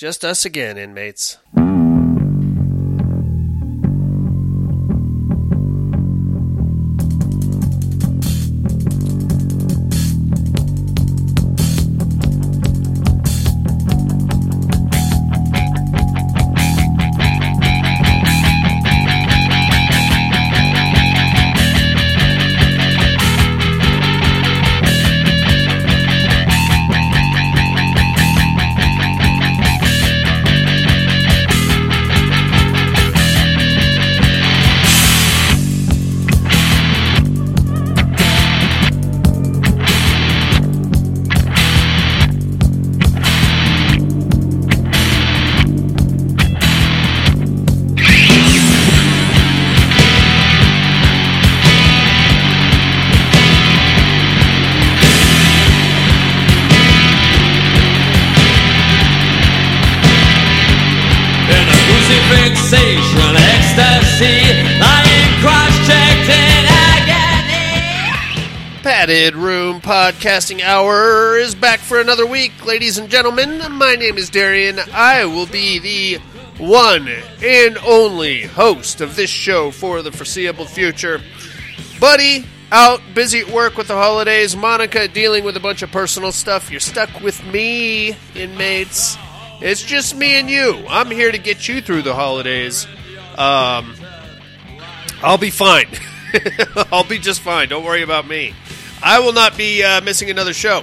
Just us again, inmates. Podcasting Hour is back for another week, ladies and gentlemen. My name is Darian. I will be the one and only host of this show for the foreseeable future. Buddy, out busy at work with the holidays. Monica dealing with a bunch of personal stuff. You're stuck with me, inmates. It's just me and you. I'm here to get you through the holidays. Um, I'll be fine. I'll be just fine. Don't worry about me. I will not be uh, missing another show.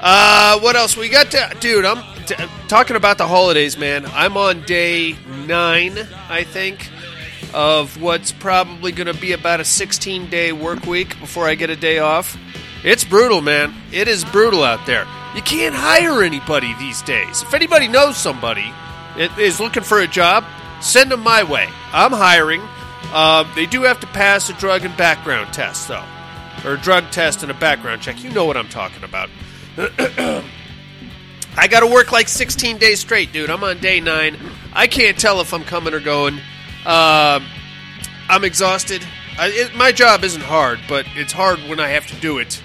Uh, what else we got? To, dude, I'm t- talking about the holidays, man. I'm on day nine, I think, of what's probably going to be about a 16 day work week before I get a day off. It's brutal, man. It is brutal out there. You can't hire anybody these days. If anybody knows somebody that is looking for a job, send them my way. I'm hiring. Um, they do have to pass a drug and background test, though, or a drug test and a background check. You know what I'm talking about. I got to work like 16 days straight, dude. I'm on day nine. I can't tell if I'm coming or going. Um, I'm exhausted. I, it, my job isn't hard, but it's hard when I have to do it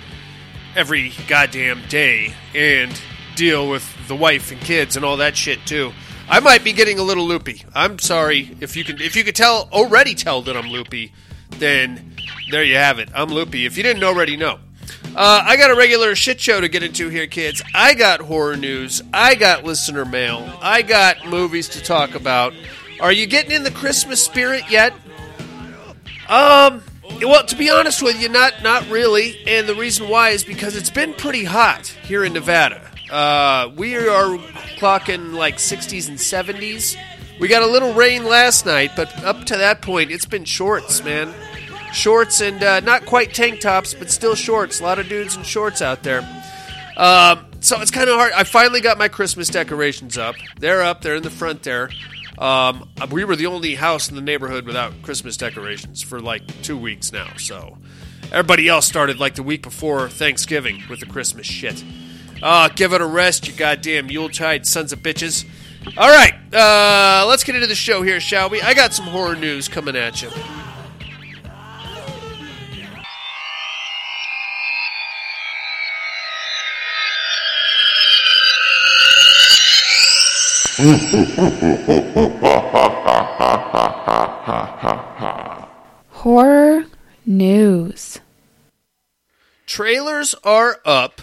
every goddamn day and deal with the wife and kids and all that shit too. I might be getting a little loopy. I'm sorry if you can if you could tell already tell that I'm loopy, then there you have it. I'm loopy. If you didn't already know. Uh, I got a regular shit show to get into here, kids. I got horror news. I got listener mail. I got movies to talk about. Are you getting in the Christmas spirit yet? Um, well, to be honest with you, not not really. And the reason why is because it's been pretty hot here in Nevada. Uh, we are clocking like 60s and 70s. We got a little rain last night, but up to that point, it's been shorts, man. Shorts and uh, not quite tank tops, but still shorts. A lot of dudes in shorts out there. Um, so it's kind of hard. I finally got my Christmas decorations up. They're up. They're in the front there. Um, we were the only house in the neighborhood without Christmas decorations for like two weeks now. So everybody else started like the week before Thanksgiving with the Christmas shit. Ah, give it a rest, you goddamn Yuletide sons of bitches. All right, uh, let's get into the show here, shall we? I got some horror news coming at you. Horror news. Trailers are up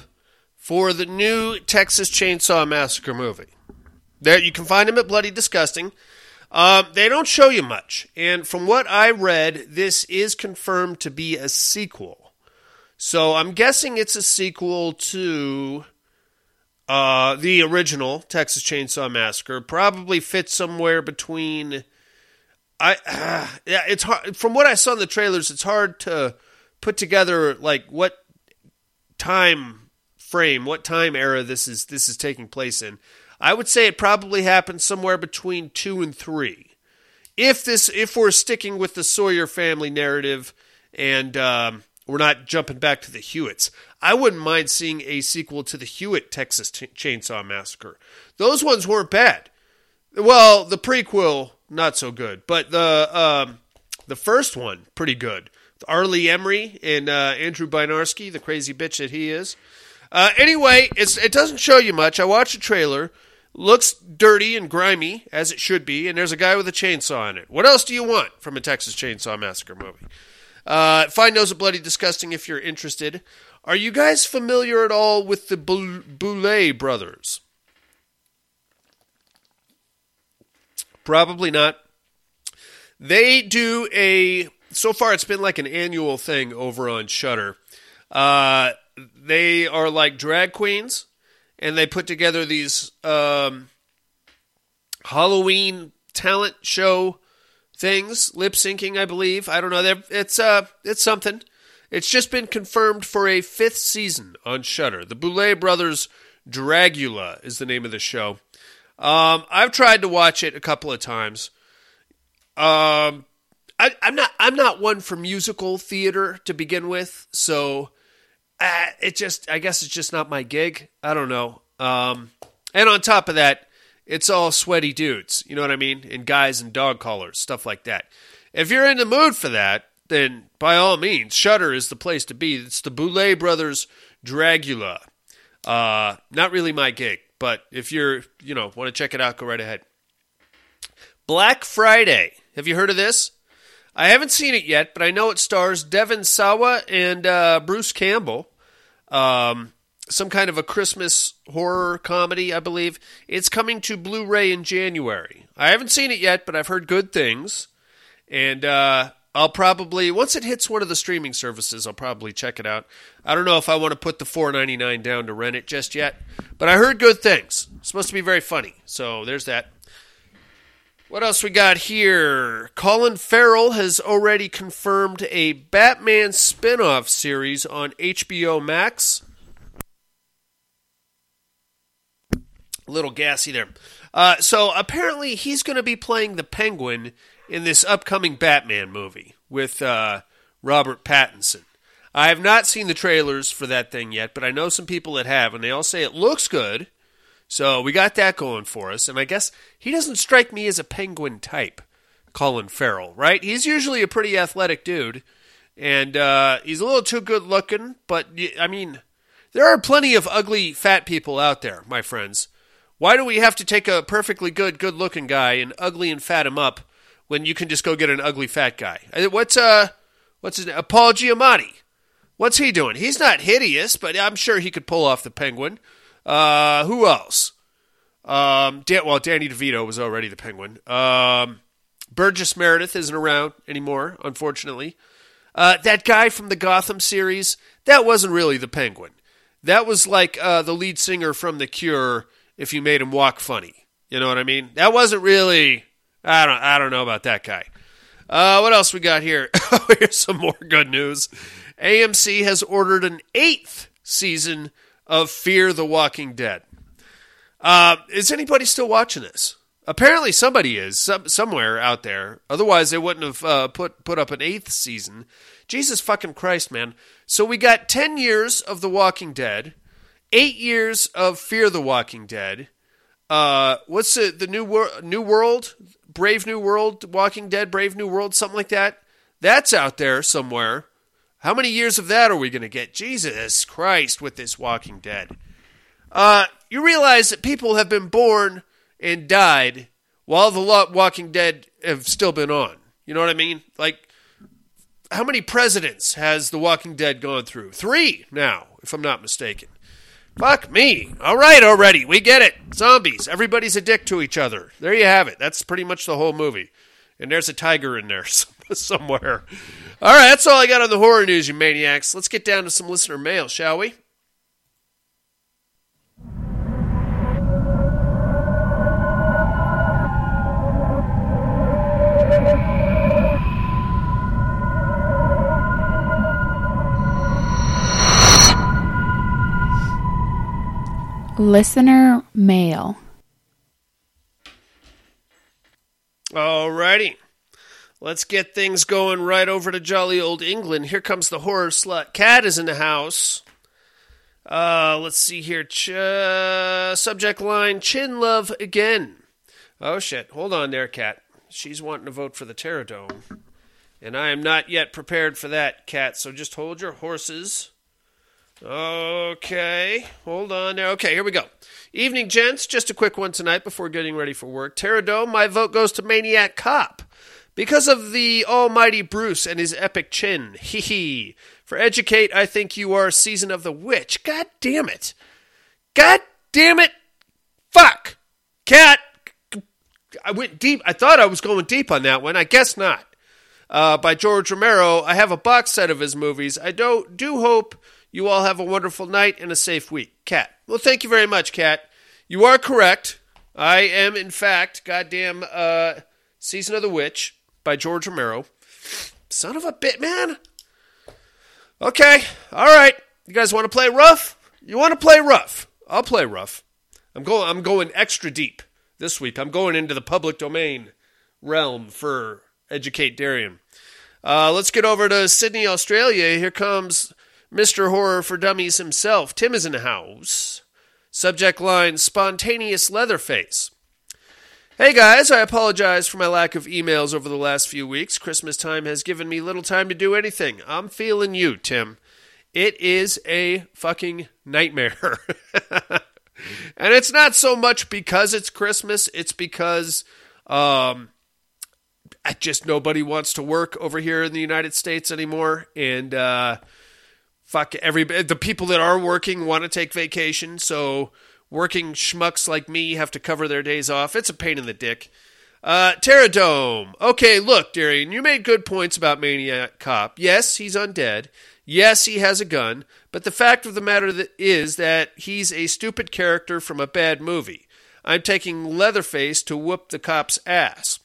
for the new Texas Chainsaw Massacre movie. There, you can find them at Bloody Disgusting. Um, they don't show you much, and from what I read, this is confirmed to be a sequel. So I'm guessing it's a sequel to uh, the original Texas Chainsaw Massacre. Probably fits somewhere between. I yeah, it's hard. From what I saw in the trailers, it's hard to put together like what time frame, what time era this is this is taking place in. I would say it probably happened somewhere between two and three. If this, if we're sticking with the Sawyer family narrative, and um, we're not jumping back to the Hewitts, I wouldn't mind seeing a sequel to the Hewitt Texas Ch- Chainsaw Massacre. Those ones weren't bad. Well, the prequel not so good, but the um, the first one pretty good. R. Lee Ermey and uh, Andrew Bryniarski, the crazy bitch that he is. Uh, anyway, it doesn't show you much. I watched a trailer. Looks dirty and grimy, as it should be, and there's a guy with a chainsaw in it. What else do you want from a Texas Chainsaw Massacre movie? Uh, find Nose of Bloody Disgusting if you're interested. Are you guys familiar at all with the Bou- Boulet brothers? Probably not. They do a. So far, it's been like an annual thing over on Shudder. Uh, they are like drag queens, and they put together these um, Halloween talent show things, lip syncing, I believe. I don't know. They're, it's uh, it's something. It's just been confirmed for a fifth season on Shudder. The Boulet Brothers Dragula is the name of the show. Um, I've tried to watch it a couple of times. Um, I, I'm not I'm not one for musical theater to begin with, so uh, it just I guess it's just not my gig. I don't know. Um, and on top of that, it's all sweaty dudes. You know what I mean? And guys and dog collars, stuff like that. If you're in the mood for that, then by all means, Shudder is the place to be. It's the Boulet Brothers Dragula. Uh, not really my gig, but if you're you know want to check it out, go right ahead. Black Friday. Have you heard of this? I haven't seen it yet, but I know it stars Devon Sawa and uh, Bruce Campbell. Um, some kind of a Christmas horror comedy, I believe. It's coming to Blu ray in January. I haven't seen it yet, but I've heard good things. And uh, I'll probably, once it hits one of the streaming services, I'll probably check it out. I don't know if I want to put the four ninety nine down to rent it just yet, but I heard good things. It's supposed to be very funny. So there's that. What else we got here? Colin Farrell has already confirmed a Batman spin off series on HBO Max. A little gassy there. Uh, so apparently he's going to be playing the Penguin in this upcoming Batman movie with uh, Robert Pattinson. I have not seen the trailers for that thing yet, but I know some people that have, and they all say it looks good. So we got that going for us. And I guess he doesn't strike me as a penguin type, Colin Farrell, right? He's usually a pretty athletic dude. And uh, he's a little too good looking, but I mean, there are plenty of ugly fat people out there, my friends. Why do we have to take a perfectly good, good looking guy and ugly and fat him up when you can just go get an ugly fat guy? Uh, What's uh, what's his name? Uh, Paul Giamatti? What's he doing? He's not hideous, but I'm sure he could pull off the penguin. Uh, who else? Um, Dan- well, Danny DeVito was already the penguin. Um, Burgess Meredith isn't around anymore, unfortunately. Uh, that guy from the Gotham series, that wasn't really the penguin. That was like uh, the lead singer from The Cure if you made him walk funny. You know what I mean? That wasn't really. I don't. I don't know about that guy. Uh, what else we got here? Here's some more good news. AMC has ordered an eighth season of Fear the Walking Dead. Uh, is anybody still watching this? Apparently, somebody is some, somewhere out there. Otherwise, they wouldn't have uh, put put up an eighth season. Jesus fucking Christ, man! So we got ten years of The Walking Dead, eight years of Fear the Walking Dead. Uh, what's the the new New World, Brave New World, Walking Dead, Brave New World, something like that? That's out there somewhere. How many years of that are we going to get? Jesus Christ, with this Walking Dead. Uh, you realize that people have been born and died while the Walking Dead have still been on. You know what I mean? Like, how many presidents has The Walking Dead gone through? Three now, if I'm not mistaken. Fuck me. All right, already. We get it. Zombies. Everybody's a dick to each other. There you have it. That's pretty much the whole movie. And there's a tiger in there somewhere. All right, that's all I got on the horror news, you maniacs. Let's get down to some listener mail, shall we? Listener mail. Alrighty. Let's get things going right over to jolly old England. Here comes the horror slut. Cat is in the house. Uh, let's see here. Ch- subject line Chin love again. Oh shit. Hold on there, Cat. She's wanting to vote for the Terradome. And I am not yet prepared for that, Cat, so just hold your horses. Okay, hold on there. Okay, here we go. Evening, gents. Just a quick one tonight before getting ready for work. Pterodome, my vote goes to Maniac Cop. Because of the almighty Bruce and his epic chin. Hee hee. For Educate, I think you are Season of the Witch. God damn it. God damn it. Fuck. Cat. I went deep. I thought I was going deep on that one. I guess not. Uh, by George Romero. I have a box set of his movies. I do, do hope you all have a wonderful night and a safe week. Cat. Well, thank you very much, Cat. You are correct. I am, in fact, goddamn uh, Season of the Witch by George Romero. Son of a bit, man. Okay, all right. You guys want to play rough? You want to play rough? I'll play rough. I'm going. I'm going extra deep this week. I'm going into the public domain realm for educate Darien. Uh, let's get over to Sydney, Australia. Here comes Mr. Horror for Dummies himself. Tim is in the house. Subject line: Spontaneous Leatherface. Hey guys, I apologize for my lack of emails over the last few weeks. Christmas time has given me little time to do anything. I'm feeling you, Tim. It is a fucking nightmare. and it's not so much because it's Christmas, it's because um just nobody wants to work over here in the United States anymore and uh fuck every the people that are working want to take vacation, so working schmucks like me have to cover their days off. It's a pain in the dick. Uh, Terradome. Okay, look, Darian, you made good points about Maniac Cop. Yes, he's undead. Yes, he has a gun. But the fact of the matter is that he's a stupid character from a bad movie. I'm taking Leatherface to whoop the cop's ass.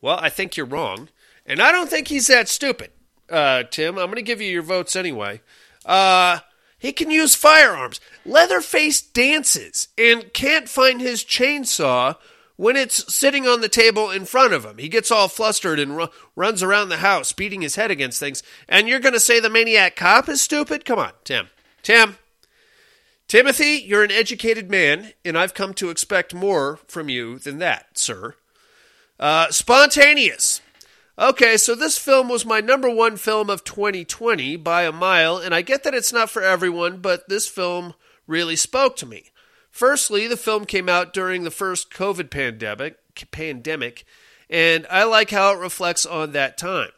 Well, I think you're wrong. And I don't think he's that stupid, uh, Tim. I'm going to give you your votes anyway. Uh, he can use firearms. Leatherface dances and can't find his chainsaw when it's sitting on the table in front of him. He gets all flustered and ru- runs around the house, beating his head against things. And you're going to say the maniac cop is stupid? Come on, Tim. Tim. Timothy, you're an educated man, and I've come to expect more from you than that, sir. Uh, spontaneous. Okay, so this film was my number one film of 2020 by a mile, and I get that it's not for everyone, but this film really spoke to me. Firstly, the film came out during the first COVID pandemic, pandemic, and I like how it reflects on that time.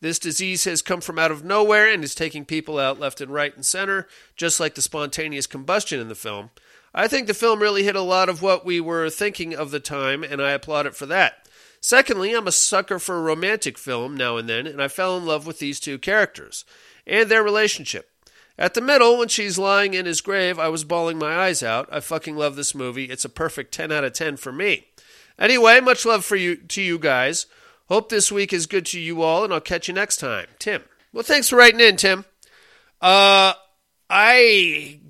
This disease has come from out of nowhere and is taking people out left and right and center, just like the spontaneous combustion in the film. I think the film really hit a lot of what we were thinking of the time, and I applaud it for that. Secondly, I'm a sucker for a romantic film now and then, and I fell in love with these two characters and their relationship. At the middle, when she's lying in his grave, I was bawling my eyes out. I fucking love this movie. It's a perfect 10 out of 10 for me. Anyway, much love for you to you guys. Hope this week is good to you all, and I'll catch you next time. Tim. Well, thanks for writing in, Tim. Uh, I,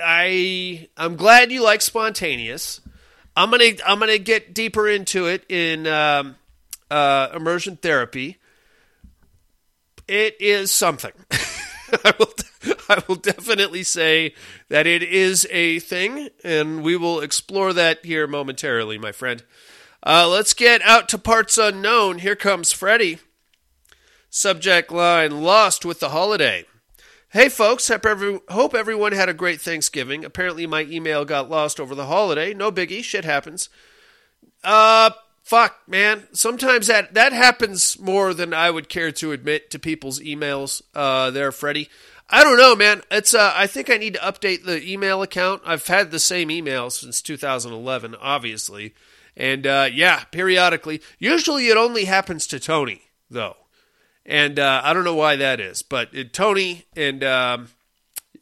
I, I'm glad you like spontaneous. I'm gonna, I'm gonna get deeper into it in um, uh, immersion therapy. It is something. I will, I will definitely say that it is a thing, and we will explore that here momentarily, my friend. Uh, let's get out to parts unknown. Here comes Freddy. Subject line Lost with the holiday. Hey folks, hope, every, hope everyone had a great Thanksgiving. Apparently my email got lost over the holiday. No biggie, shit happens. Uh fuck, man. Sometimes that that happens more than I would care to admit to people's emails uh there, Freddy. I don't know, man. It's uh I think I need to update the email account. I've had the same email since 2011, obviously. And uh yeah, periodically. Usually it only happens to Tony, though and uh, I don't know why that is, but it, Tony and um,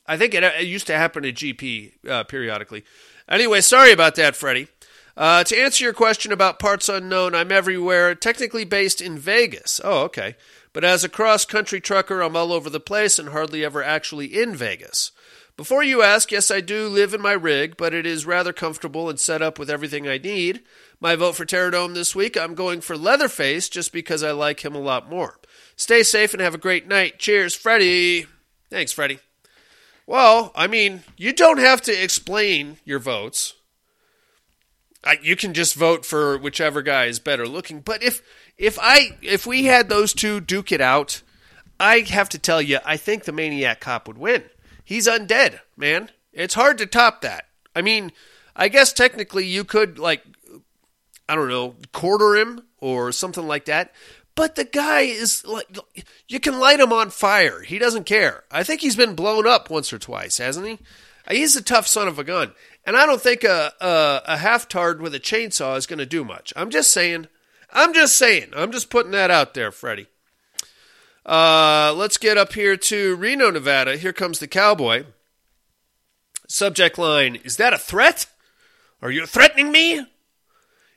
I think it, it, used to happen to GP uh, periodically. Anyway, sorry about that, Freddie. Uh, to answer your question about parts unknown, I'm everywhere, technically based in Vegas. Oh, okay. But as a cross country trucker, I'm all over the place and hardly ever actually in Vegas. Before you ask, yes, I do live in my rig, but it is rather comfortable and set up with everything I need. My vote for Terradome this week, I'm going for Leatherface just because I like him a lot more. Stay safe and have a great night. Cheers, Freddie. Thanks, Freddie. Well, I mean, you don't have to explain your votes. you can just vote for whichever guy is better looking. But if if I if we had those two duke it out, I have to tell you, I think the Maniac Cop would win. he's undead, man. It's hard to top that. I mean, I guess technically you could like I don't know, quarter him or something like that. But the guy is like, you can light him on fire. He doesn't care. I think he's been blown up once or twice, hasn't he? He's a tough son of a gun. And I don't think a, a, a half tard with a chainsaw is going to do much. I'm just saying. I'm just saying. I'm just putting that out there, Freddie. Uh, let's get up here to Reno, Nevada. Here comes the cowboy. Subject line Is that a threat? Are you threatening me?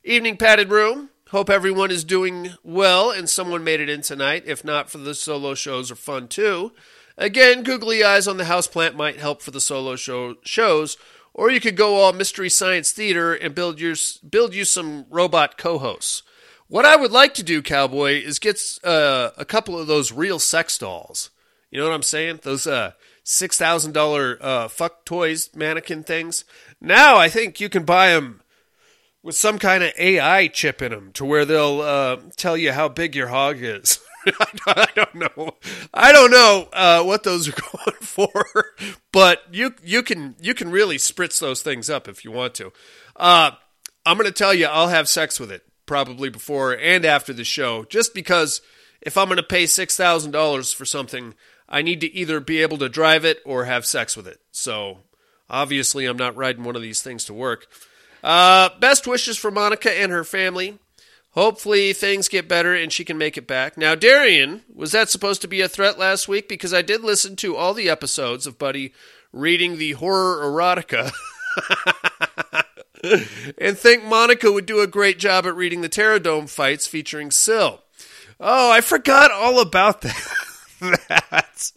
Evening padded room. Hope everyone is doing well and someone made it in tonight. If not, for the solo shows are fun too. Again, googly eyes on the houseplant might help for the solo show shows, or you could go all mystery science theater and build your build you some robot co-hosts. What I would like to do, cowboy, is get uh, a couple of those real sex dolls. You know what I'm saying? Those uh, six thousand uh, fuck toys mannequin things. Now I think you can buy them with some kind of AI chip in them to where they'll uh, tell you how big your hog is. I don't know. I don't know uh, what those are going for, but you you can you can really spritz those things up if you want to. Uh, I'm going to tell you, I'll have sex with it probably before and after the show, just because if I'm going to pay six thousand dollars for something, I need to either be able to drive it or have sex with it. So obviously, I'm not riding one of these things to work. Uh, best wishes for Monica and her family. Hopefully things get better and she can make it back. Now, Darian, was that supposed to be a threat last week? Because I did listen to all the episodes of Buddy reading the horror erotica. and think Monica would do a great job at reading the Terradome fights featuring Syl. Oh, I forgot all about that. that.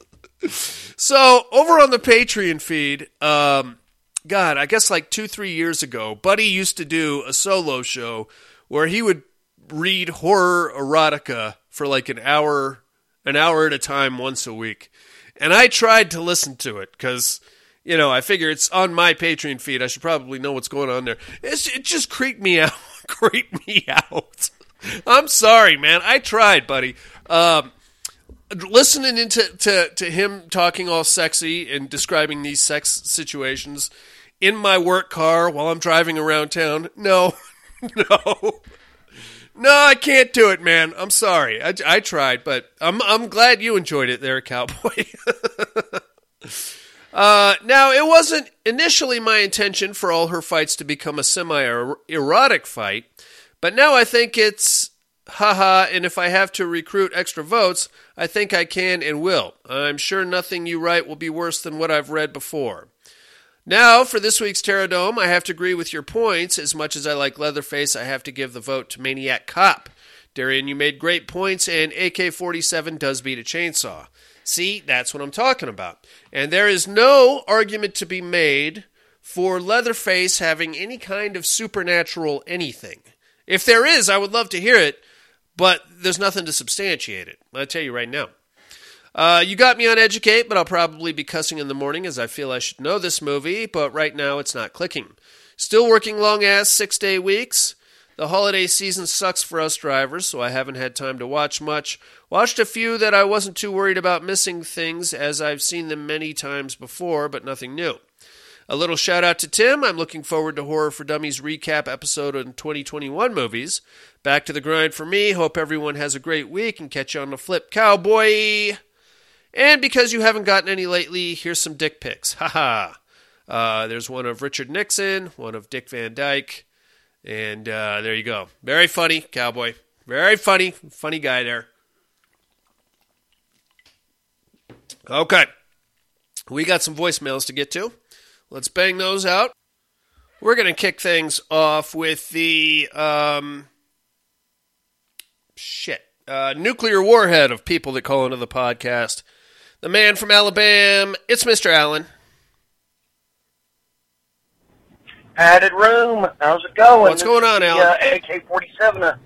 So, over on the Patreon feed, um, God, I guess like two, three years ago, Buddy used to do a solo show where he would read horror erotica for like an hour, an hour at a time once a week. And I tried to listen to it because, you know, I figure it's on my Patreon feed. I should probably know what's going on there. It's, it just creeped me out. creeped me out. I'm sorry, man. I tried, buddy. Um, listening into to, to him talking all sexy and describing these sex situations in my work car while I'm driving around town. No, no. No, I can't do it, man. I'm sorry. I, I tried, but I'm I'm glad you enjoyed it there, cowboy. uh, now, it wasn't initially my intention for all her fights to become a semi-erotic fight, but now I think it's haha. And if I have to recruit extra votes, I think I can and will. I'm sure nothing you write will be worse than what I've read before. Now, for this week's Terradome, I have to agree with your points. As much as I like Leatherface, I have to give the vote to Maniac Cop. Darian, you made great points, and AK 47 does beat a chainsaw. See, that's what I'm talking about. And there is no argument to be made for Leatherface having any kind of supernatural anything. If there is, I would love to hear it, but there's nothing to substantiate it. I'll tell you right now. Uh, you got me on Educate, but I'll probably be cussing in the morning as I feel I should know this movie, but right now it's not clicking. Still working long ass six day weeks. The holiday season sucks for us drivers, so I haven't had time to watch much. Watched a few that I wasn't too worried about missing things, as I've seen them many times before, but nothing new. A little shout out to Tim. I'm looking forward to Horror for Dummies recap episode on 2021 movies. Back to the grind for me. Hope everyone has a great week and catch you on the flip, cowboy. And because you haven't gotten any lately, here's some dick pics. Haha. Uh, there's one of Richard Nixon, one of Dick Van Dyke, and uh, there you go. Very funny, cowboy. Very funny. Funny guy there. Okay. We got some voicemails to get to. Let's bang those out. We're going to kick things off with the um, shit uh, nuclear warhead of people that call into the podcast the man from Alabama. It's Mr. Allen. Padded room. How's it going? What's going on, the, Alan? Uh, AK-47 uh,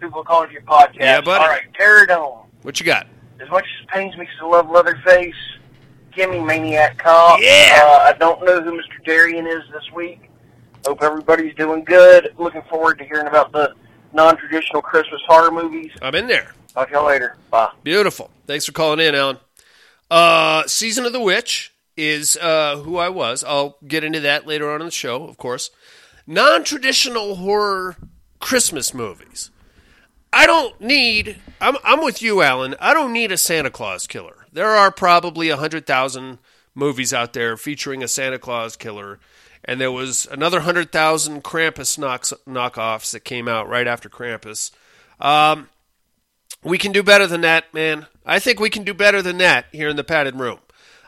people calling to your podcast. Yeah, buddy. All right, Terradome. What you got? As much as it pains me I love Leatherface, give me Maniac Cop. Yeah. Uh, I don't know who Mr. Darian is this week. Hope everybody's doing good. Looking forward to hearing about the non-traditional Christmas horror movies. I'm in there. Talk to y'all later. Bye. Beautiful. Thanks for calling in, Alan. Uh, Season of the Witch is uh, who I was. I'll get into that later on in the show, of course. Non traditional horror Christmas movies. I don't need. I'm, I'm with you, Alan. I don't need a Santa Claus killer. There are probably 100,000 movies out there featuring a Santa Claus killer. And there was another 100,000 Krampus knockoffs that came out right after Krampus. Um, we can do better than that, man. I think we can do better than that here in the padded room.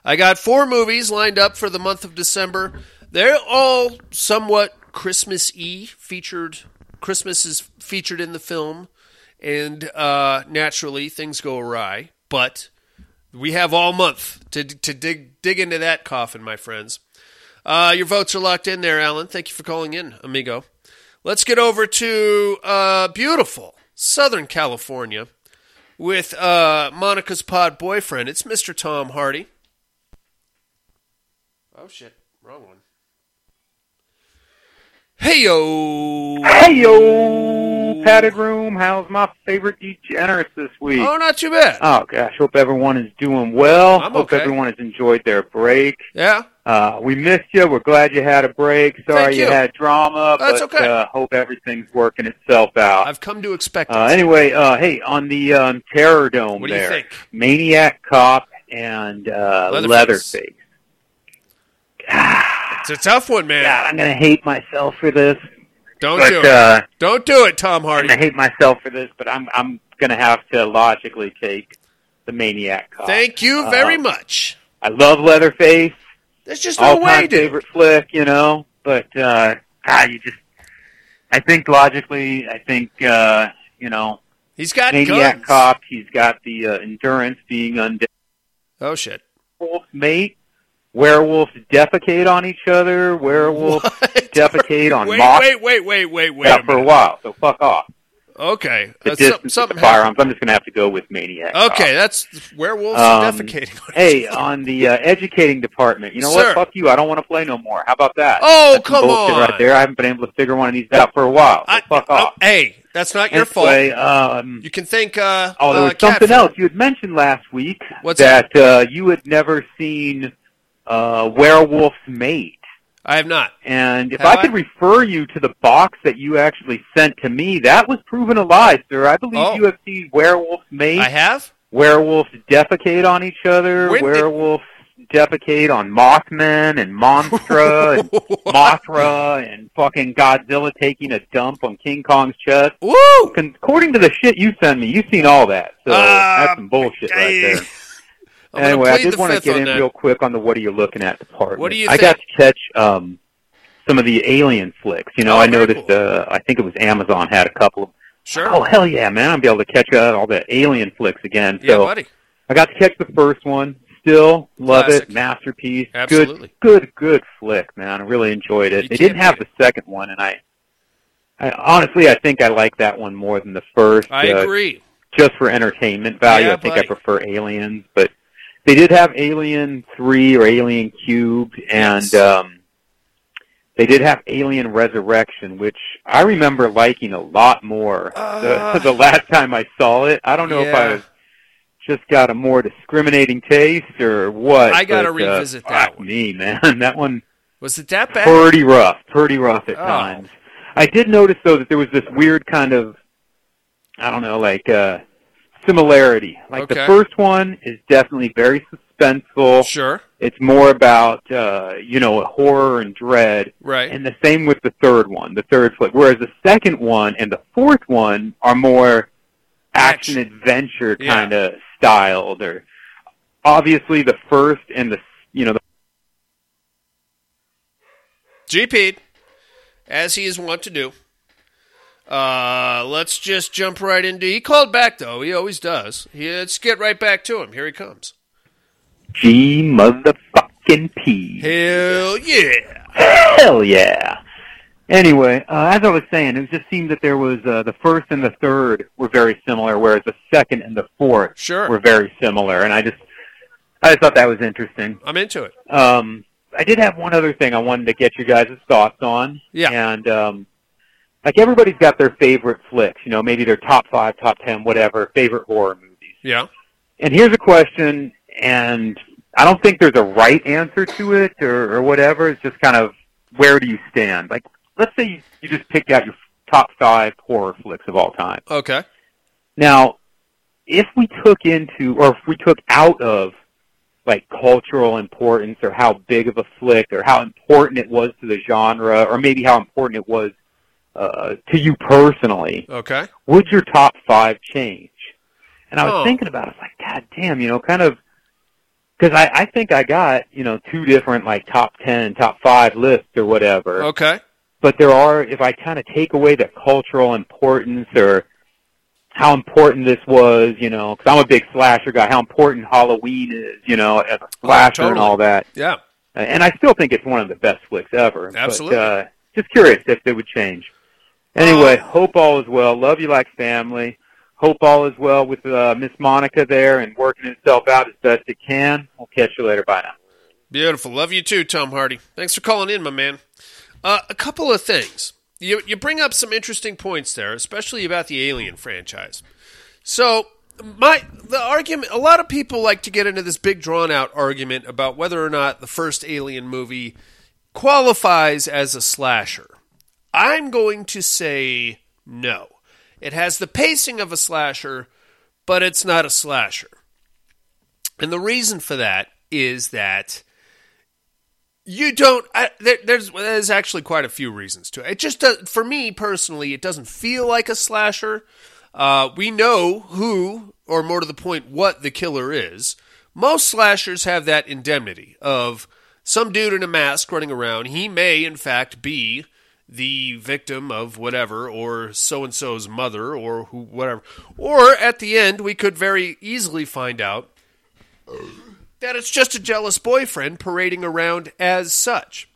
I got four movies lined up for the month of December. They're all somewhat Christmas y featured. Christmas is featured in the film, and uh, naturally things go awry. But we have all month to to dig dig into that coffin, my friends. Uh, your votes are locked in there, Alan. Thank you for calling in, amigo. Let's get over to uh, beautiful Southern California with uh, Monica's pod boyfriend. It's Mr. Tom Hardy. Oh shit, wrong one. Hey yo. Hey yo, padded room. How's my favorite degenerates this week? Oh, not too bad. Oh gosh, hope everyone is doing well. I'm hope okay. everyone has enjoyed their break. Yeah. Uh, we missed you. We're glad you had a break. Sorry Thank you. had drama, That's but okay. uh, hope everything's working itself out. I've come to expect it. Uh, anyway, uh, hey, on the um, Terror Dome What do you there, think? Maniac Cop and uh, Leatherface. Leatherface. it's a tough one, man. God, I'm gonna hate myself for this, Don't but do it. uh, Don't do it, Tom I'm Hardy. gonna hate myself for this, but I'm I'm gonna have to logically take the Maniac Cop. Thank you very Um, much. I love Leatherface, There's just no way, dude. favorite flick, you know. But uh, God, you just, I think logically, I think uh, you know, He's got Maniac guns. Cop. He's got the uh, endurance being undead. Oh shit. Wolf mate. Werewolves defecate on each other. Werewolves What? defecate on wait, mock wait, wait, wait, wait, wait. a for a while. So fuck off. Okay. The Uh, distance something the firearms. I'm just gonna have to go with Maniac. Okay, that's werewolves Um, defecating. Hey, on the uh, educating department, you know Sir. what? Fuck you. I don't want to play no more. How about that? Oh, That's some come on. right there. I haven't been able to figure one of these out for a while. So I- fuck off. hey, that's not your Anyway, fault. um, You can thank. Uh, oh, there uh, was something Catfish. else you had mentioned last week. What's that? Uh, you had never seen uh, Werewolf's Mate. I have not. And if Have I could I? refer you to the box that you actually sent to me, that was proven a lie, sir. I believe Oh. you have seen Werewolf's Mate. I have. werewolves defecate on each other. When did- werewolves defecate on Mothman and Monstra and Mothra and fucking Godzilla taking a dump on King Kong's chest. Woo! According to the shit you send me, you've seen all that. So Ah, that's some bullshit right there. I'm Anyway, I just want to get in that. real quick on the what are you looking at department. What do you I think? got to catch um, some of the alien flicks. You know, Oh, I noticed. cool. Uh, I think it was Amazon had a couple of. Sure. Oh hell yeah, man! I'll be able to catch uh, all the alien flicks again. yeah, so buddy. I got to catch the first one. Still love Classic. it. Masterpiece. Absolutely. Good, good, good flick, man. I really enjoyed it. You they didn't have beat the second one, and I, I honestly, I think I like that one more than the first. I uh, agree. Just for entertainment value, Yeah, I think buddy. I prefer Aliens, but they did have Alien Three or Alien Cubed, and Yes. um, they did have Alien Resurrection, which I remember liking a lot more Uh, the, the last time I saw it. I don't know if I was just got a more discriminating taste or what. I gotta but, revisit uh, that one. Me, man, that one Was it that bad? pretty rough, pretty rough at Oh. times. I did notice though that there was this weird kind of, I don't know, like uh similarity. Like the first one is definitely very suspenseful. Sure. It's more about uh, you know horror and dread. Right. And the same with the third one, the third flick. Whereas the second one and the fourth one are more action adventure kind of style. They're obviously the first and the you know the GP, as he is wont to do. Uh, let's just jump right into. He called back though. He always does. He, let's get right back to him. Here he comes. G motherfucking P. Hell yeah! Hell yeah. Anyway, uh, as I was saying, it just seemed that there was uh, the first and the third were very similar, whereas the second and the fourth Sure. were very similar, and I just I just thought that was interesting. I'm into it. Um, I did have one other thing I wanted to get you guys' thoughts on. Yeah. And um, like everybody's got their favorite flicks, you know, maybe their top five, top ten, whatever, favorite horror movies. Yeah. And here's a question, and I don't think there's a right answer to it or, or whatever. It's just kind of where do you stand? Like, let's say you, you just picked out your top five horror flicks of all time. Okay. Now, if we took into, or if we took out of, like cultural importance, or how big of a flick, or how important it was to the genre, or maybe how important it was uh, to you personally, Okay. would your top five change? And I was Oh. thinking about it, I was like, God damn, you know, kind of, because I, I think I got, you know, two different like top ten, top five lists or whatever Okay. but there are if I kind of take away the cultural importance or how important this was, you know, because I'm a big slasher guy, how important Halloween is, you know, as a slasher and totally. all that, Yeah. and I still think it's one of the best flicks ever. Absolutely. But, uh, just curious if it would change. Anyway, Uh, hope all is well. Love you like family. Hope all is well with uh, Miss Monica there and working itself out as best it can. We'll catch you later. Bye now. Beautiful. Love you too, Tom Hardy. Thanks for calling in, my man. Uh, a couple of things. You you bring up some interesting points there, especially about the Alien franchise. So my the argument a lot of people like to get into this big drawn out argument about whether or not the first Alien movie qualifies as a slasher. I'm going to say no. It has the pacing of a slasher, but it's not a slasher. And the reason for that is that you don't. I, there, there's there's actually quite a few reasons to it. It just does, for me personally, it doesn't feel like a slasher. Uh, we know who, or more to the point, what the killer is. Most slashers have that indemnity of some dude in a mask running around. He may, in fact, be the victim of whatever, or so and so's mother, or who, whatever. Or at the end, we could very easily find out that it's just a jealous boyfriend parading around as such.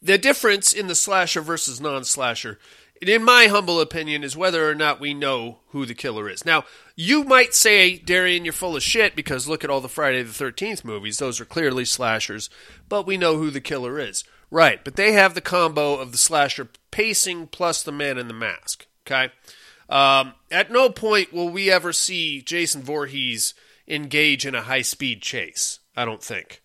The difference in the slasher versus non slasher, in my humble opinion, is whether or not we know who the killer is. Now, you might say, Darian, you're full of shit because look at all the Friday the 13th movies. Those are clearly slashers, but we know who the killer is. Right, but they have the combo of the slasher pacing plus the man in the mask. Okay? Um, at no point will we ever see Jason Voorhees engage in a high speed chase. I don't think.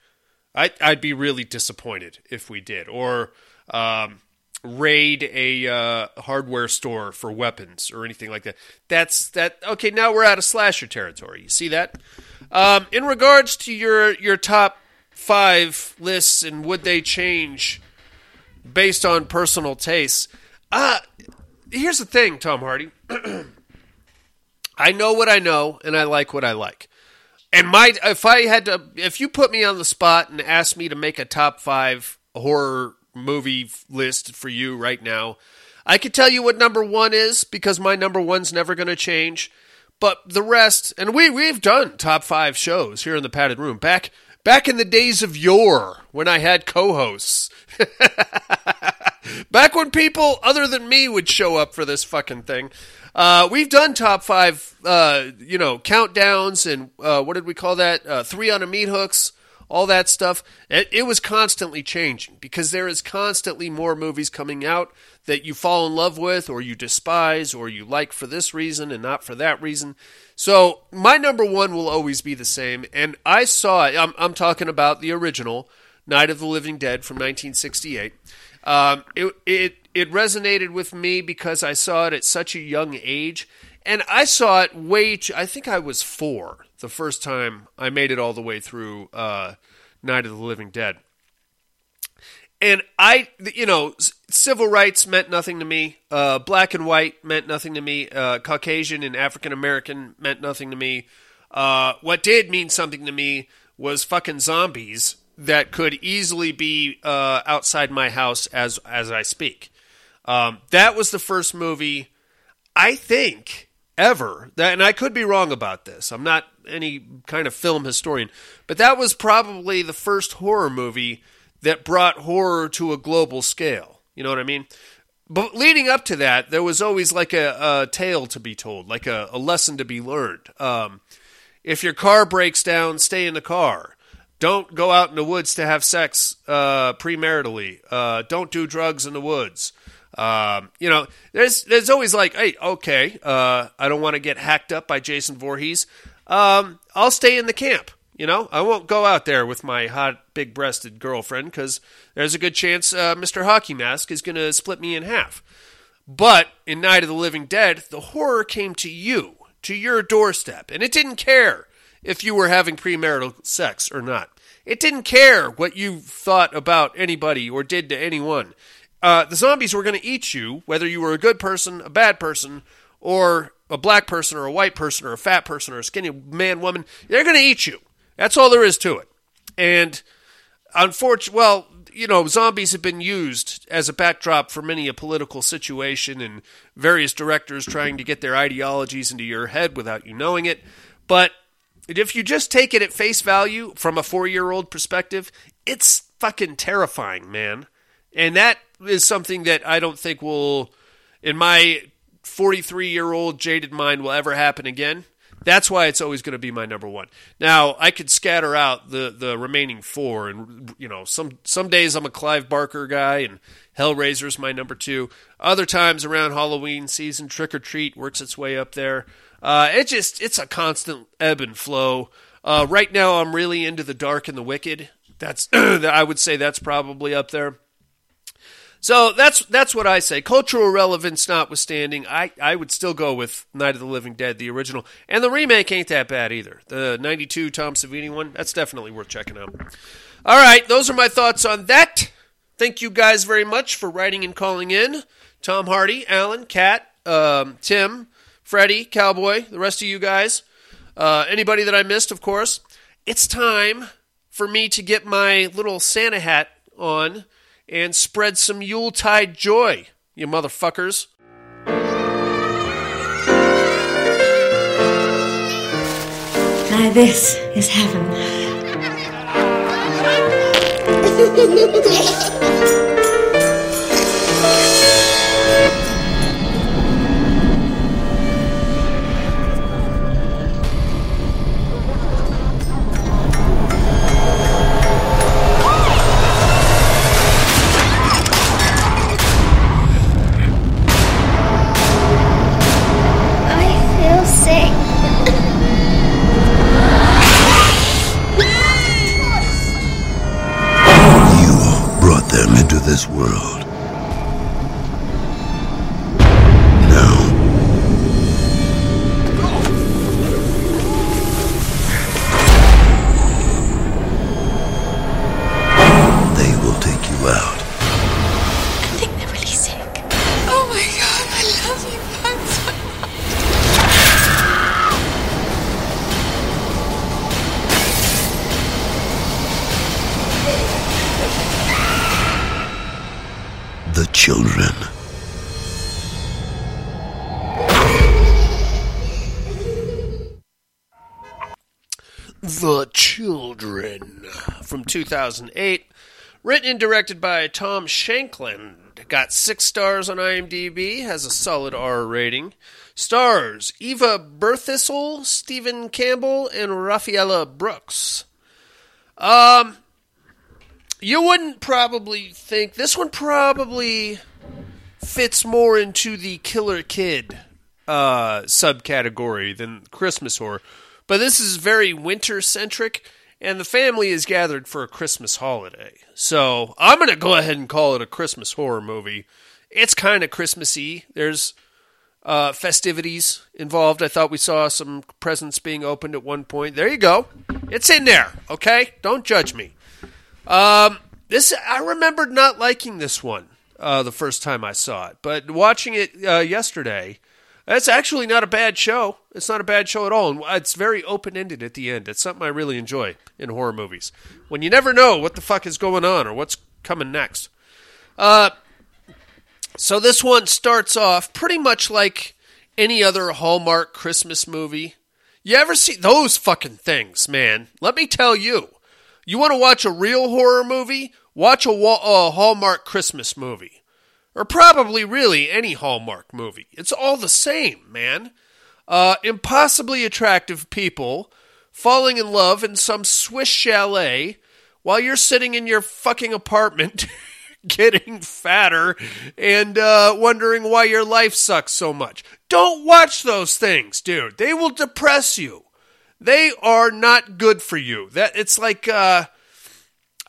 I, I'd be really disappointed if we did. Or um, raid a uh, hardware store for weapons or anything like that. That's that. Okay, now we're out of slasher territory. You see that? Um, in regards to your your top five lists and would they change based on personal tastes? Uh, here's the thing, Tom Hardy. I know what I know, and I like what I like. And my, if I had to, if you put me on the spot and asked me to make a top five horror movie list for you right now, I could tell you what number one is because my number one's never going to change. But the rest, and we we've done top five shows here in the padded room back back in the days of yore when I had co-hosts. Back when people other than me would show up for this fucking thing. Uh, we've done top five, uh, you know, countdowns and uh, what did we call that? Uh, three on a meat hooks, all that stuff. It, it was constantly changing because there is constantly more movies coming out that you fall in love with or you despise or you like for this reason and not for that reason. So my number one will always be the same. And I saw it. I'm, I'm talking about the original Night of the Living Dead from 1968. Um, it, it it resonated with me because I saw it at such a young age, and I saw it way. Too, I think I was four the first time I made it all the way through uh, Night of the Living Dead. And I, you know, civil rights meant nothing to me. Uh, black and white meant nothing to me. Uh, Caucasian and African American meant nothing to me. Uh, what did mean something to me was fucking zombies that could easily be uh, outside my house as as I speak. Um, that was the first movie I think ever that, and I could be wrong about this. I'm not any kind of film historian, but that was probably the first horror movie that brought horror to a global scale. You know what I mean? But leading up to that, there was always like a, a tale to be told, like a, a lesson to be learned. Um, if your car breaks down, stay in the car. Don't go out in the woods to have sex uh, premaritally. Uh, don't do drugs in the woods. Um, you know, there's there's always like, hey, okay, uh, I don't want to get hacked up by Jason Voorhees. Um, I'll stay in the camp. You know, I won't go out there with my hot, big breasted girlfriend because there's a good chance uh, Mr. Hockey Mask is going to split me in half. But in Night of the Living Dead, the horror came to you, to your doorstep, and it didn't care if you were having premarital sex or not. It didn't care what you thought about anybody or did to anyone. Uh, the zombies were going to eat you, whether you were a good person, a bad person, or a black person, or a white person, or a fat person, or a skinny man, woman. They're going to eat you. That's all there is to it. And unfortunately, well, you know, zombies have been used as a backdrop for many a political situation and various directors trying to get their ideologies into your head without you knowing it. But if you just take it at face value from a four year old perspective, it's fucking terrifying, man. And that is something that I don't think will, in my 43 year old jaded mind, will ever happen again. That's why it's always going to be my number one. Now I could scatter out the the remaining four, and you know, some some days I'm a Clive Barker guy, and Hellraiser's my number two. Other times around Halloween season, Trick or Treat works its way up there. Uh, it just it's a constant ebb and flow. Uh, right now, I'm really into the Dark and the Wicked. That's I would say that's probably up there. So that's that's what I say. Cultural relevance notwithstanding, I, I would still go with Night of the Living Dead, the original, and the remake ain't that bad either. The '92 Tom Savini one, that's definitely worth checking out. All right, those are my thoughts on that. Thank you guys very much for writing and calling in. Tom Hardy, Alan, Kat, um, Tim, Freddie, Cowboy, the rest of you guys, uh, anybody that I missed, of course. It's time for me to get my little Santa hat on and spread some Yuletide joy, you motherfuckers. Now this is heaven. this world. Children. The Children from 2008. Written and directed by Tom Shankland. Got six stars on IMDb, has a solid R rating. Stars Eva Birthistle, Stephen Campbell, and Raffiella Brooks. Um, you wouldn't probably think this one probably fits more into the Killer Kid uh, subcategory than Christmas horror. But this is very winter centric, and the family is gathered for a Christmas holiday. So I'm going to go ahead and call it a Christmas horror movie. It's kind of Christmassy. There's uh, festivities involved. I thought we saw some presents being opened at one point. There you go. It's in there. Okay, don't judge me. Um, this I remembered not liking this one uh, the first time I saw it, but watching it uh, yesterday, it's actually not a bad show. It's not a bad show at all, and it's very open ended at the end. It's something I really enjoy in horror movies when you never know what the fuck is going on or what's coming next. Uh, so this one starts off pretty much like any other Hallmark Christmas movie. You ever see those fucking things, man? Let me tell you. You want to watch a real horror movie? Watch a, a Hallmark Christmas movie. Or probably really any Hallmark movie. It's all the same, man. Uh, impossibly attractive people falling in love in some Swiss chalet while you're sitting in your fucking apartment getting fatter and uh, wondering why your life sucks so much. Don't watch those things, dude. They will depress you. They are not good for you. That it's like uh,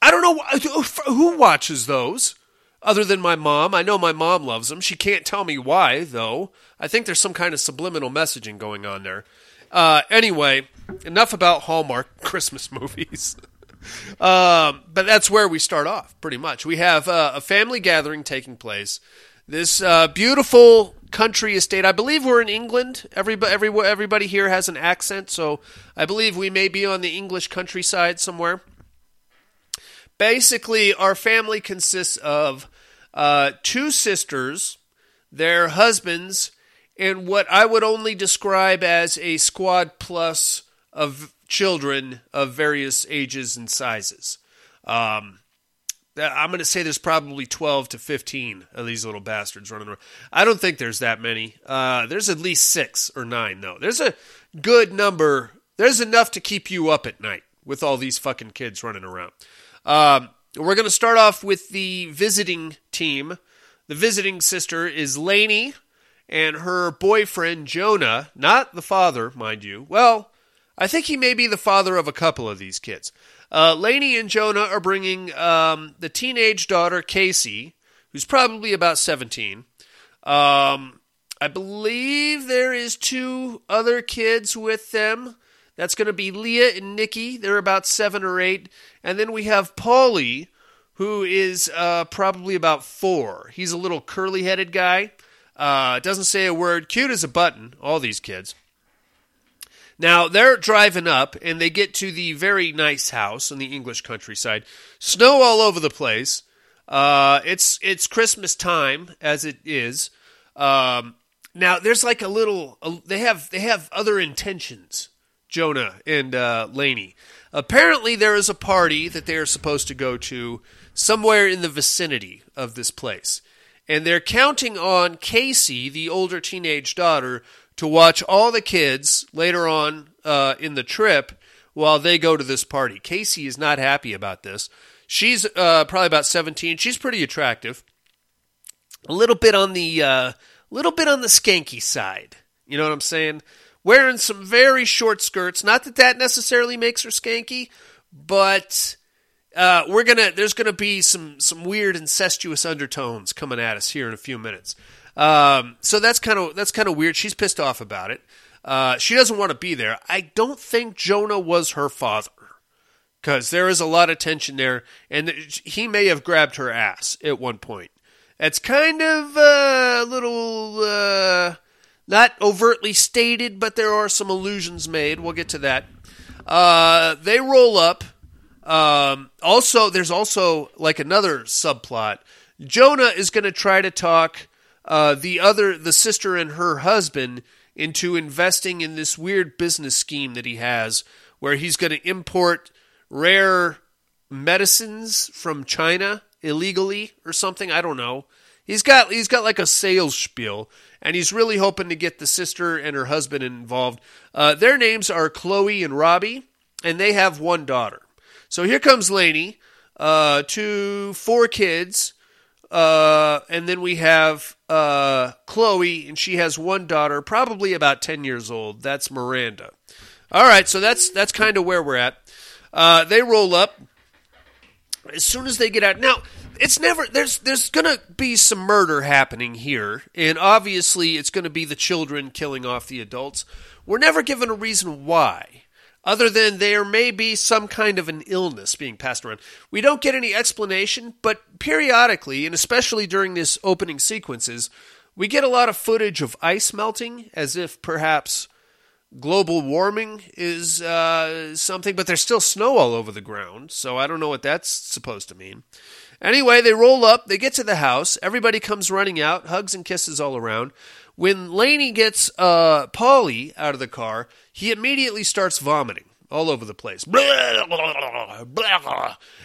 I don't know who watches those other than my mom. I know my mom loves them. She can't tell me why though. I think there's some kind of subliminal messaging going on there. Uh, anyway, enough about Hallmark Christmas movies. um, but that's where we start off, pretty much. We have uh, a family gathering taking place. This uh, beautiful country estate. I believe we're in England. Everybody, every, everybody here has an accent, so I believe we may be on the English countryside somewhere. Basically, our family consists of uh, two sisters, their husbands, and what I would only describe as a squad plus of children of various ages and sizes. Um, I'm going to say there's probably 12 to 15 of these little bastards running around. I don't think there's that many. Uh, there's at least six or nine, though. There's a good number. There's enough to keep you up at night with all these fucking kids running around. Um, we're going to start off with the visiting team. The visiting sister is Lainey and her boyfriend Jonah, not the father, mind you. Well, I think he may be the father of a couple of these kids. Uh, Lainey and Jonah are bringing um, the teenage daughter Casey, who's probably about 17. Um, I believe there is two other kids with them. That's going to be Leah and Nikki. They're about seven or eight. And then we have Paulie, who is uh, probably about four. He's a little curly headed guy. Uh, doesn't say a word. Cute as a button, all these kids. Now they're driving up and they get to the very nice house in the English countryside. Snow all over the place. Uh, it's it's Christmas time as it is. Um, now there's like a little. They have they have other intentions. Jonah and uh, Laney. Apparently, there is a party that they are supposed to go to somewhere in the vicinity of this place, and they're counting on Casey, the older teenage daughter, to watch all the kids later on uh, in the trip while they go to this party. Casey is not happy about this. She's uh, probably about 17. She's pretty attractive. A little bit on the uh, little bit on the skanky side. You know what I'm saying? Wearing some very short skirts. Not that that necessarily makes her skanky, but uh, we're gonna. There's gonna be some some weird incestuous undertones coming at us here in a few minutes. Um, so that's kind of that's kind of weird. She's pissed off about it. Uh, she doesn't want to be there. I don't think Jonah was her father because there is a lot of tension there, and he may have grabbed her ass at one point. It's kind of uh, a little uh, not overtly stated, but there are some allusions made. We'll get to that. Uh, they roll up. Um, also, there's also like another subplot. Jonah is going to try to talk uh, the other, the sister and her husband, into investing in this weird business scheme that he has, where he's going to import rare medicines from China illegally or something. I don't know. He's got he's got like a sales spiel, and he's really hoping to get the sister and her husband involved. Uh, their names are Chloe and Robbie, and they have one daughter. So here comes Lainey, uh, two four kids, uh, and then we have uh, Chloe, and she has one daughter, probably about ten years old. That's Miranda. All right, so that's that's kind of where we're at. Uh, they roll up as soon as they get out. Now, it's never there's there's gonna be some murder happening here, and obviously it's gonna be the children killing off the adults. We're never given a reason why, other than there may be some kind of an illness being passed around. We don't get any explanation, but periodically, and especially during this opening sequences, we get a lot of footage of ice melting, as if perhaps global warming is uh, something, but there's still snow all over the ground, so I don't know what that's supposed to mean. Anyway, they roll up, they get to the house, everybody comes running out, hugs and kisses all around. When Laney gets uh, Polly out of the car, he immediately starts vomiting all over the place.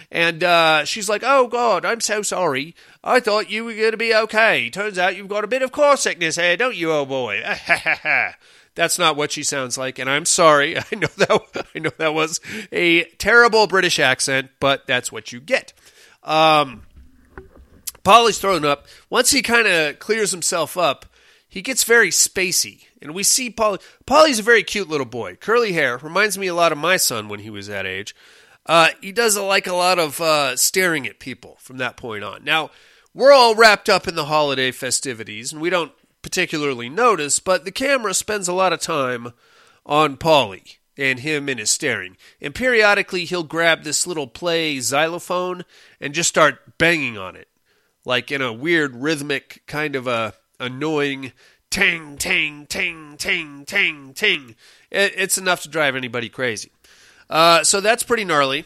And uh, she's like, Oh, God, I'm so sorry. I thought you were going to be okay. Turns out you've got a bit of car sickness here, don't you, old boy? That's not what she sounds like, and I'm sorry. I know that I know that was a terrible British accent, but that's what you get. Um, Polly's thrown up. Once he kind of clears himself up, he gets very spacey. And we see Polly. Polly's a very cute little boy. Curly hair. Reminds me a lot of my son when he was that age. Uh, he does like a lot of uh, staring at people from that point on. Now, we're all wrapped up in the holiday festivities, and we don't particularly notice, but the camera spends a lot of time on Polly and him and his staring. And periodically, he'll grab this little play xylophone and just start banging on it, like in a weird rhythmic kind of a annoying tang tang tang tang tang ting. It, it's enough to drive anybody crazy. Uh, so that's pretty gnarly.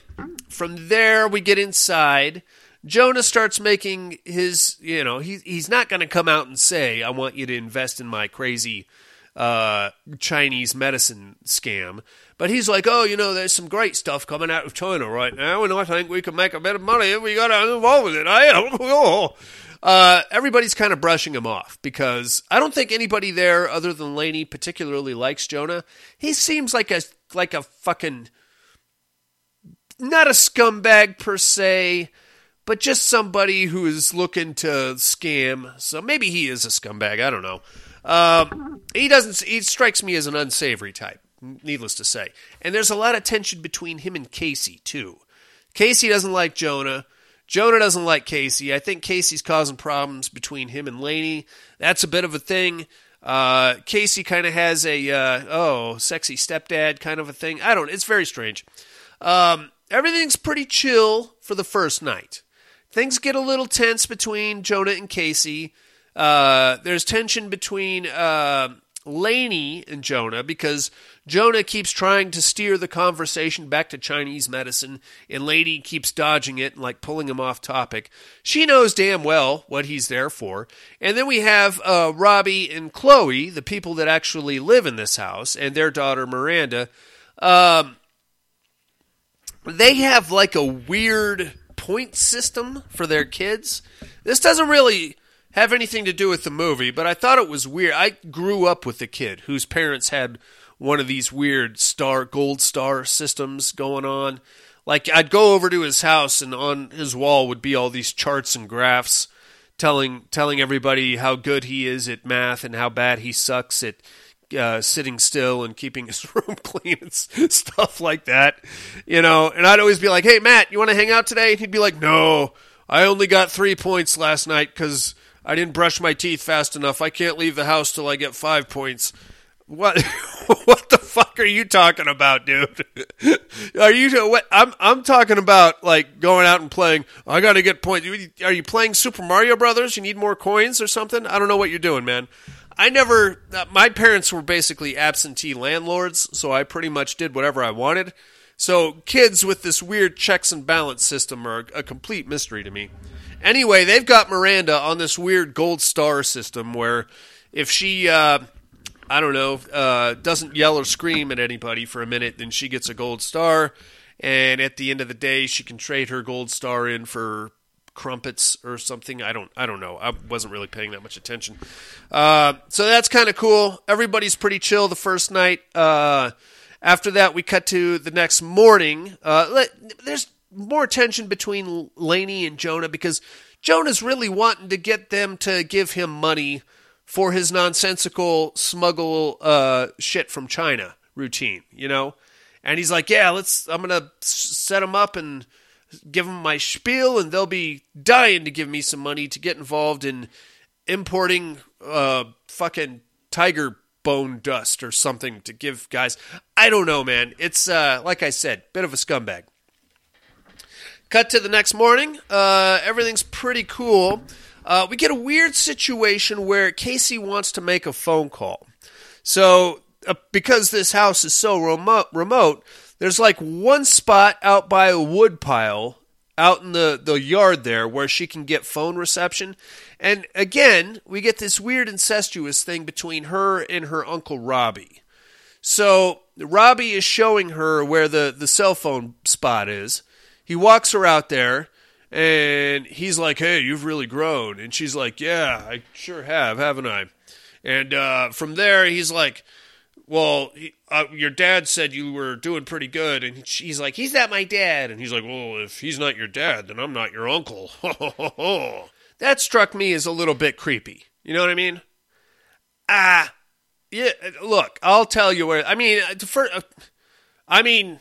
From there, we get inside. Jonah starts making his, you know, he, he's not going to come out and say, I want you to invest in my crazy uh, Chinese medicine scam. But he's like, oh, you know, there's some great stuff coming out of China right now, and I think we can make a bit of money if we got to involve with it. I, uh, everybody's kind of brushing him off because I don't think anybody there other than Laney particularly likes Jonah. He seems like a like a fucking not a scumbag per se, but just somebody who is looking to scam. So maybe he is a scumbag. I don't know. Um, he doesn't. He strikes me as an unsavory type. Needless to say, and there's a lot of tension between him and Casey too. Casey doesn't like Jonah. Jonah doesn't like Casey. I think Casey's causing problems between him and Laney. That's a bit of a thing. Uh, Casey kind of has a uh, oh sexy stepdad kind of a thing. I don't. It's very strange. Um, everything's pretty chill for the first night. Things get a little tense between Jonah and Casey. Uh, there's tension between uh, Laney and Jonah because Jonah keeps trying to steer the conversation back to Chinese medicine, and Laney keeps dodging it and like pulling him off topic. She knows damn well what he's there for. And then we have uh, Robbie and Chloe, the people that actually live in this house, and their daughter Miranda. Um, they have like a weird point system for their kids. This doesn't really have anything to do with the movie, but I thought it was weird. I grew up with a kid whose parents had one of these weird star gold star systems going on. Like I'd go over to his house and on his wall would be all these charts and graphs telling telling everybody how good he is at math and how bad he sucks at uh, sitting still and keeping his room clean and stuff like that. You know, and I'd always be like, "Hey, Matt, you want to hang out today?" And he'd be like, "No, I only got three points last night because I didn't brush my teeth fast enough. I can't leave the house till I get five points." What? what the fuck are you talking about, dude? are you? What? I'm I'm talking about like going out and playing. I got to get points. Are you playing Super Mario Brothers? You need more coins or something? I don't know what you're doing, man. I never. Uh, my parents were basically absentee landlords, so I pretty much did whatever I wanted. So kids with this weird checks and balance system are a complete mystery to me. Anyway, they've got Miranda on this weird gold star system where if she, uh, I don't know, uh, doesn't yell or scream at anybody for a minute, then she gets a gold star. And at the end of the day, she can trade her gold star in for crumpets or something. I don't I don't know. I wasn't really paying that much attention. Uh, so that's kind of cool. Everybody's pretty chill the first night. Uh, after that, we cut to the next morning. Uh, let, there's more tension between Laney and Jonah because Jonah's really wanting to get them to give him money for his nonsensical smuggle uh, shit from China routine, you know. And he's like, "Yeah, let's. I'm gonna set him up and give them my spiel, and they'll be dying to give me some money to get involved in importing uh, fucking tiger bone dust or something to give guys. I don't know, man. It's uh, like I said, bit of a scumbag. Cut to the next morning. Uh, everything's pretty cool. Uh, we get a weird situation where Casey wants to make a phone call. So, uh, because this house is so remote, remote, there's like one spot out by a wood pile out in the, the yard there where she can get phone reception. And again, we get this weird incestuous thing between her and her uncle Robbie. So Robbie is showing her where the, the cell phone spot is. He walks her out there and he's like, Hey, you've really grown. And she's like, Yeah, I sure have, haven't I? And uh, from there, he's like, well, he, uh, your dad said you were doing pretty good, and she's like, he's not my dad, and he's like, well, if he's not your dad, then I'm not your uncle. that struck me as a little bit creepy. You know what I mean? Ah, yeah. Look, I'll tell you where. I mean, uh, for, uh, I mean,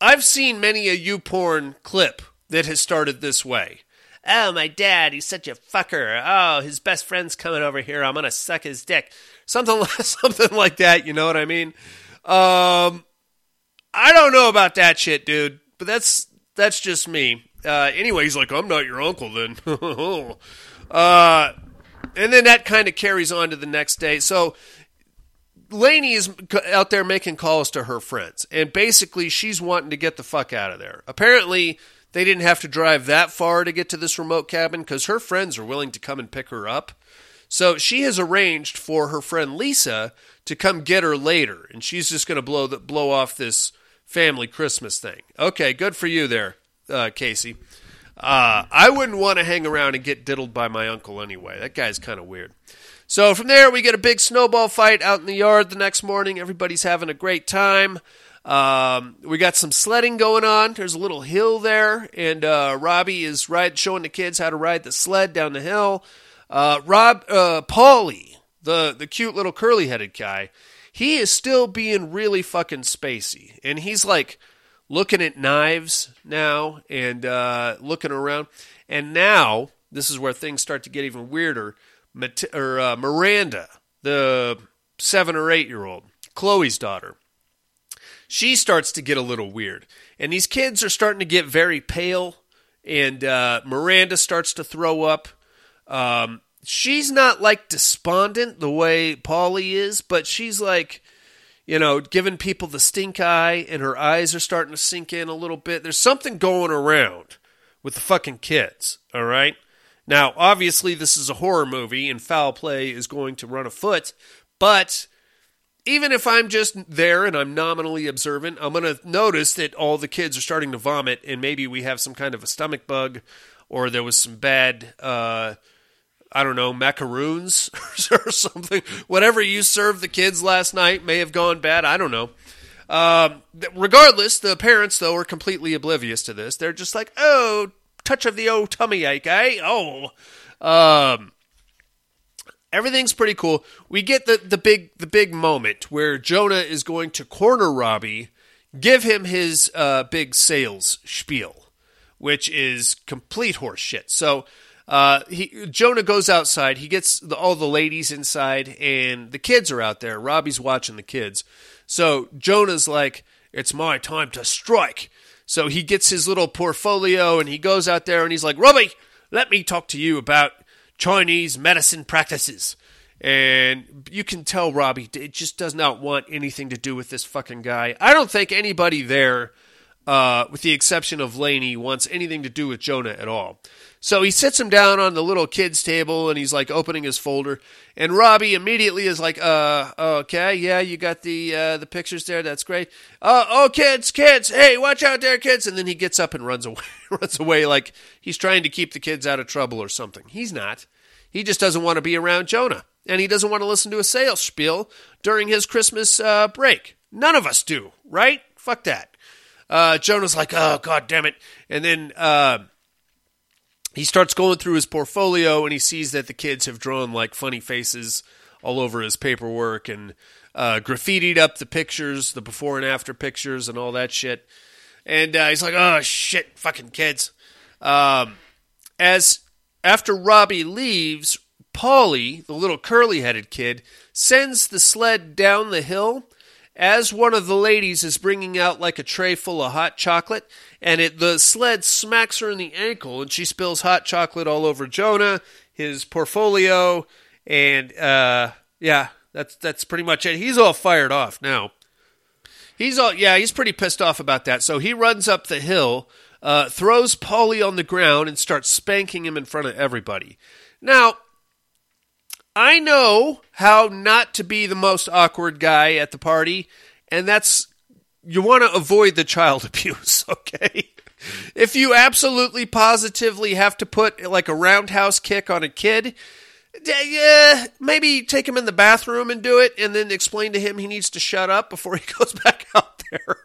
I've seen many a YouPorn clip that has started this way. Oh, my dad, he's such a fucker. Oh, his best friend's coming over here. I'm gonna suck his dick. Something, something like that. You know what I mean? Um, I don't know about that shit, dude. But that's that's just me. Uh, anyway, he's like, I'm not your uncle then. uh, and then that kind of carries on to the next day. So Lainey is out there making calls to her friends, and basically she's wanting to get the fuck out of there. Apparently, they didn't have to drive that far to get to this remote cabin because her friends are willing to come and pick her up. So she has arranged for her friend Lisa to come get her later, and she's just going to blow the, blow off this family Christmas thing. Okay, good for you there, uh, Casey. Uh, I wouldn't want to hang around and get diddled by my uncle anyway. That guy's kind of weird. So from there, we get a big snowball fight out in the yard the next morning. Everybody's having a great time. Um, we got some sledding going on. There's a little hill there, and uh, Robbie is ride showing the kids how to ride the sled down the hill. Uh, Rob, uh, Paulie, the the cute little curly headed guy, he is still being really fucking spacey, and he's like looking at knives now and uh, looking around. And now this is where things start to get even weirder. Mat- or uh, Miranda, the seven or eight year old, Chloe's daughter, she starts to get a little weird, and these kids are starting to get very pale. And uh, Miranda starts to throw up. Um, she's not like despondent the way Polly is, but she's like you know, giving people the stink eye, and her eyes are starting to sink in a little bit. There's something going around with the fucking kids, all right? Now, obviously, this is a horror movie, and foul play is going to run afoot, but even if I'm just there and I'm nominally observant, I'm going to notice that all the kids are starting to vomit, and maybe we have some kind of a stomach bug, or there was some bad. Uh, I don't know, macaroons or something. Whatever you served the kids last night may have gone bad. I don't know. Um, regardless, the parents, though, are completely oblivious to this. They're just like, oh, touch of the old tummy ache, eh? Oh. Um, everything's pretty cool. We get the, the big the big moment where Jonah is going to corner Robbie, give him his uh, big sales spiel, which is complete horseshit. So uh, he Jonah goes outside. He gets the, all the ladies inside, and the kids are out there. Robbie's watching the kids. So Jonah's like, "It's my time to strike." So he gets his little portfolio and he goes out there and he's like, "Robbie, let me talk to you about Chinese medicine practices." And you can tell Robbie it just does not want anything to do with this fucking guy. I don't think anybody there, uh, with the exception of Laney, wants anything to do with Jonah at all. So he sits him down on the little kid's table and he's like opening his folder. And Robbie immediately is like, uh, okay, yeah, you got the, uh, the pictures there. That's great. Uh, oh, kids, kids, hey, watch out there, kids. And then he gets up and runs away, runs away like he's trying to keep the kids out of trouble or something. He's not. He just doesn't want to be around Jonah. And he doesn't want to listen to a sales spiel during his Christmas, uh, break. None of us do, right? Fuck that. Uh, Jonah's like, oh, god damn it. And then, uh, he starts going through his portfolio and he sees that the kids have drawn like funny faces all over his paperwork and uh, graffitied up the pictures, the before and after pictures, and all that shit. And uh, he's like, "Oh shit, fucking kids." Um, as after Robbie leaves, Paulie, the little curly-headed kid, sends the sled down the hill as one of the ladies is bringing out like a tray full of hot chocolate and it the sled smacks her in the ankle and she spills hot chocolate all over Jonah, his portfolio, and uh, yeah, that's that's pretty much it. He's all fired off now. He's all yeah, he's pretty pissed off about that. So he runs up the hill, uh, throws Polly on the ground, and starts spanking him in front of everybody. Now, I know how not to be the most awkward guy at the party, and that's you want to avoid the child abuse, okay? If you absolutely positively have to put like a roundhouse kick on a kid, yeah, maybe take him in the bathroom and do it and then explain to him he needs to shut up before he goes back out there.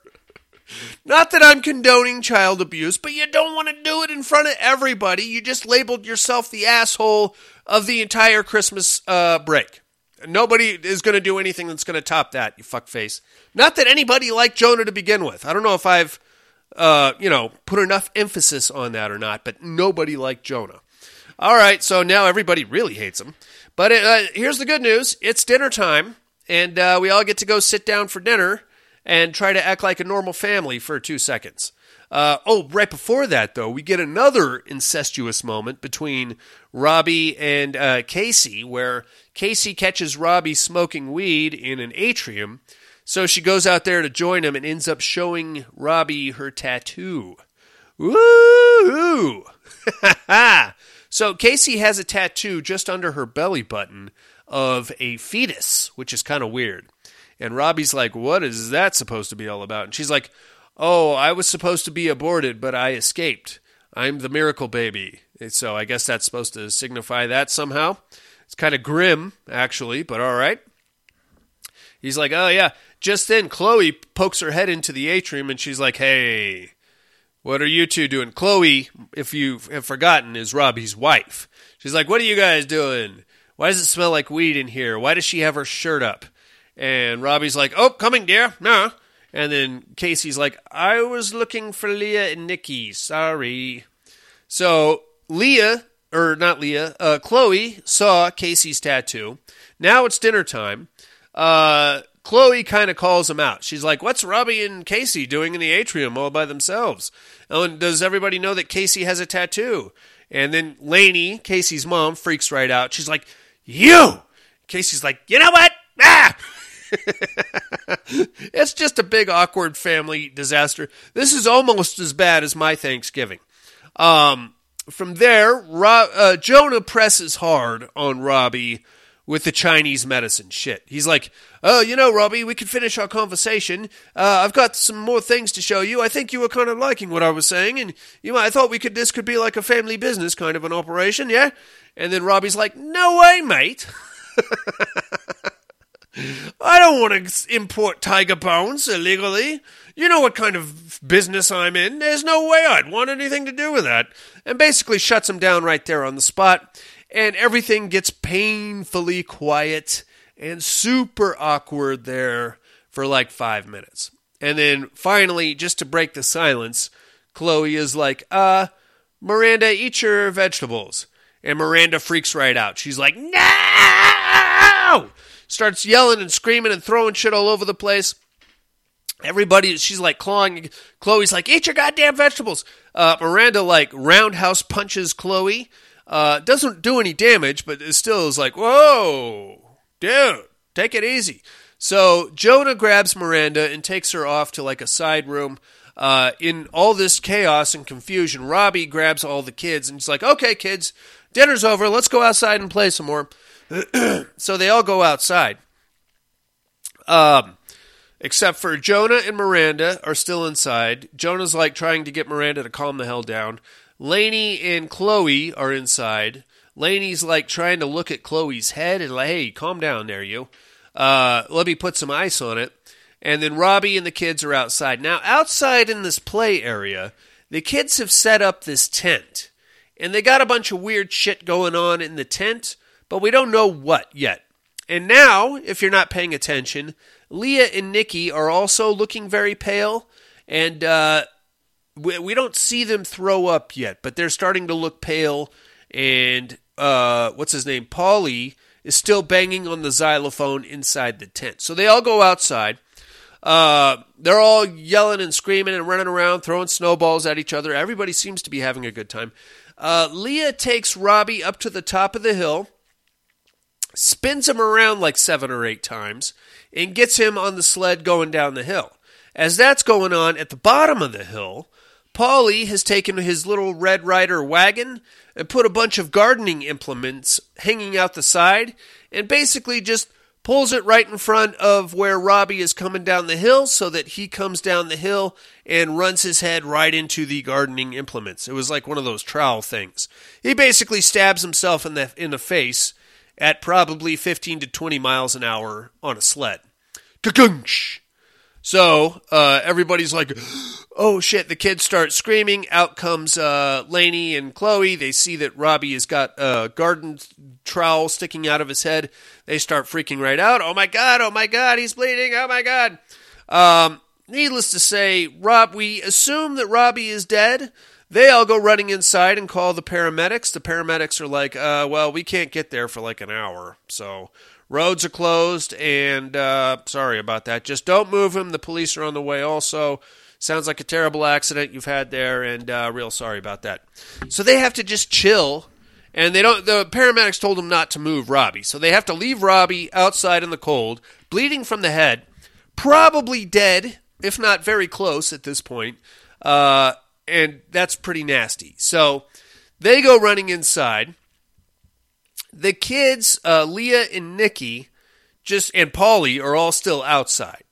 Not that I'm condoning child abuse, but you don't want to do it in front of everybody. You just labeled yourself the asshole of the entire Christmas uh, break. Nobody is going to do anything that's going to top that, you fuckface. Not that anybody liked Jonah to begin with. I don't know if I've, uh, you know, put enough emphasis on that or not, but nobody liked Jonah. All right, so now everybody really hates him. But uh, here's the good news it's dinner time, and uh, we all get to go sit down for dinner and try to act like a normal family for two seconds. Uh, oh, right before that, though, we get another incestuous moment between Robbie and uh, Casey, where Casey catches Robbie smoking weed in an atrium. So she goes out there to join him and ends up showing Robbie her tattoo. Woo! so Casey has a tattoo just under her belly button of a fetus, which is kind of weird. And Robbie's like, What is that supposed to be all about? And she's like, Oh, I was supposed to be aborted, but I escaped. I'm the miracle baby. And So I guess that's supposed to signify that somehow. It's kind of grim, actually, but all right. He's like, Oh, yeah. Just then, Chloe pokes her head into the atrium and she's like, Hey, what are you two doing? Chloe, if you have forgotten, is Robbie's wife. She's like, What are you guys doing? Why does it smell like weed in here? Why does she have her shirt up? And Robbie's like, Oh, coming, dear. No. And then Casey's like, I was looking for Leah and Nikki. Sorry. So Leah, or not Leah, uh, Chloe saw Casey's tattoo. Now it's dinner time. Uh, Chloe kind of calls him out. She's like, What's Robbie and Casey doing in the atrium all by themselves? Oh, and does everybody know that Casey has a tattoo? And then Lainey, Casey's mom, freaks right out. She's like, You! Casey's like, You know what? Ah! it's just a big awkward family disaster. This is almost as bad as my Thanksgiving. Um, from there, uh, Jonah presses hard on Robbie with the Chinese medicine shit. He's like, "Oh, you know, Robbie, we could finish our conversation. Uh, I've got some more things to show you. I think you were kind of liking what I was saying, and you might, I thought we could this could be like a family business kind of an operation, yeah." And then Robbie's like, "No way, mate." I don't want to import tiger bones illegally. You know what kind of business I'm in. There's no way I'd want anything to do with that. And basically shuts him down right there on the spot. And everything gets painfully quiet and super awkward there for like five minutes. And then finally, just to break the silence, Chloe is like, uh, Miranda, eat your vegetables. And Miranda freaks right out. She's like, no! Starts yelling and screaming and throwing shit all over the place. Everybody, she's like clawing. Chloe's like, eat your goddamn vegetables. Uh, Miranda like roundhouse punches Chloe. Uh, doesn't do any damage, but it still is like, whoa, dude, take it easy. So Jonah grabs Miranda and takes her off to like a side room. Uh, in all this chaos and confusion, Robbie grabs all the kids and he's like, okay, kids, dinner's over. Let's go outside and play some more. so they all go outside. Um, except for Jonah and Miranda are still inside. Jonah's like trying to get Miranda to calm the hell down. Lainey and Chloe are inside. Lainey's like trying to look at Chloe's head and like, hey, calm down there, you. Uh, let me put some ice on it. And then Robbie and the kids are outside. Now, outside in this play area, the kids have set up this tent. And they got a bunch of weird shit going on in the tent, but we don't know what yet. And now, if you're not paying attention, Leah and Nikki are also looking very pale. And uh, we, we don't see them throw up yet, but they're starting to look pale. And uh, what's his name? Paulie is still banging on the xylophone inside the tent. So they all go outside. Uh, they're all yelling and screaming and running around, throwing snowballs at each other. Everybody seems to be having a good time. Uh, Leah takes Robbie up to the top of the hill, spins him around like seven or eight times, and gets him on the sled going down the hill. As that's going on, at the bottom of the hill, Paulie has taken his little Red Rider wagon and put a bunch of gardening implements hanging out the side and basically just pulls it right in front of where Robbie is coming down the hill so that he comes down the hill and runs his head right into the gardening implements. It was like one of those trowel things. He basically stabs himself in the in the face at probably 15 to 20 miles an hour on a sled. Kagunsh! So uh, everybody's like, "Oh shit!" The kids start screaming. Out comes uh, Laney and Chloe. They see that Robbie has got a garden trowel sticking out of his head. They start freaking right out. Oh my god! Oh my god! He's bleeding! Oh my god! Um, needless to say, Rob. We assume that Robbie is dead. They all go running inside and call the paramedics. The paramedics are like, uh, "Well, we can't get there for like an hour, so." Roads are closed, and uh, sorry about that. Just don't move him. The police are on the way. Also, sounds like a terrible accident you've had there, and uh, real sorry about that. So they have to just chill, and they don't. The paramedics told them not to move Robbie, so they have to leave Robbie outside in the cold, bleeding from the head, probably dead, if not very close at this point. Uh, and that's pretty nasty. So they go running inside the kids, uh, Leah and Nikki, just and Polly are all still outside.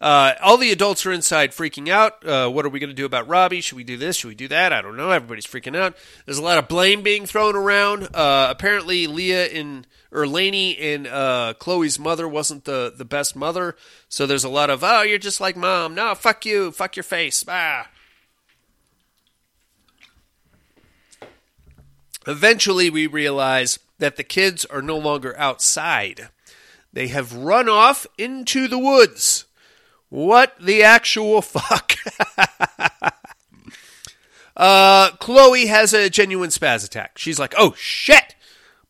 Uh, all the adults are inside freaking out. Uh, what are we going to do about Robbie? Should we do this? Should we do that? I don't know. Everybody's freaking out. There's a lot of blame being thrown around. Uh, apparently, Leah and or Laney and uh, Chloe's mother wasn't the, the best mother. So there's a lot of, oh, you're just like mom. No, fuck you. Fuck your face. Ah. Eventually, we realize that the kids are no longer outside. They have run off into the woods. What the actual fuck? uh, Chloe has a genuine spaz attack. She's like, oh shit!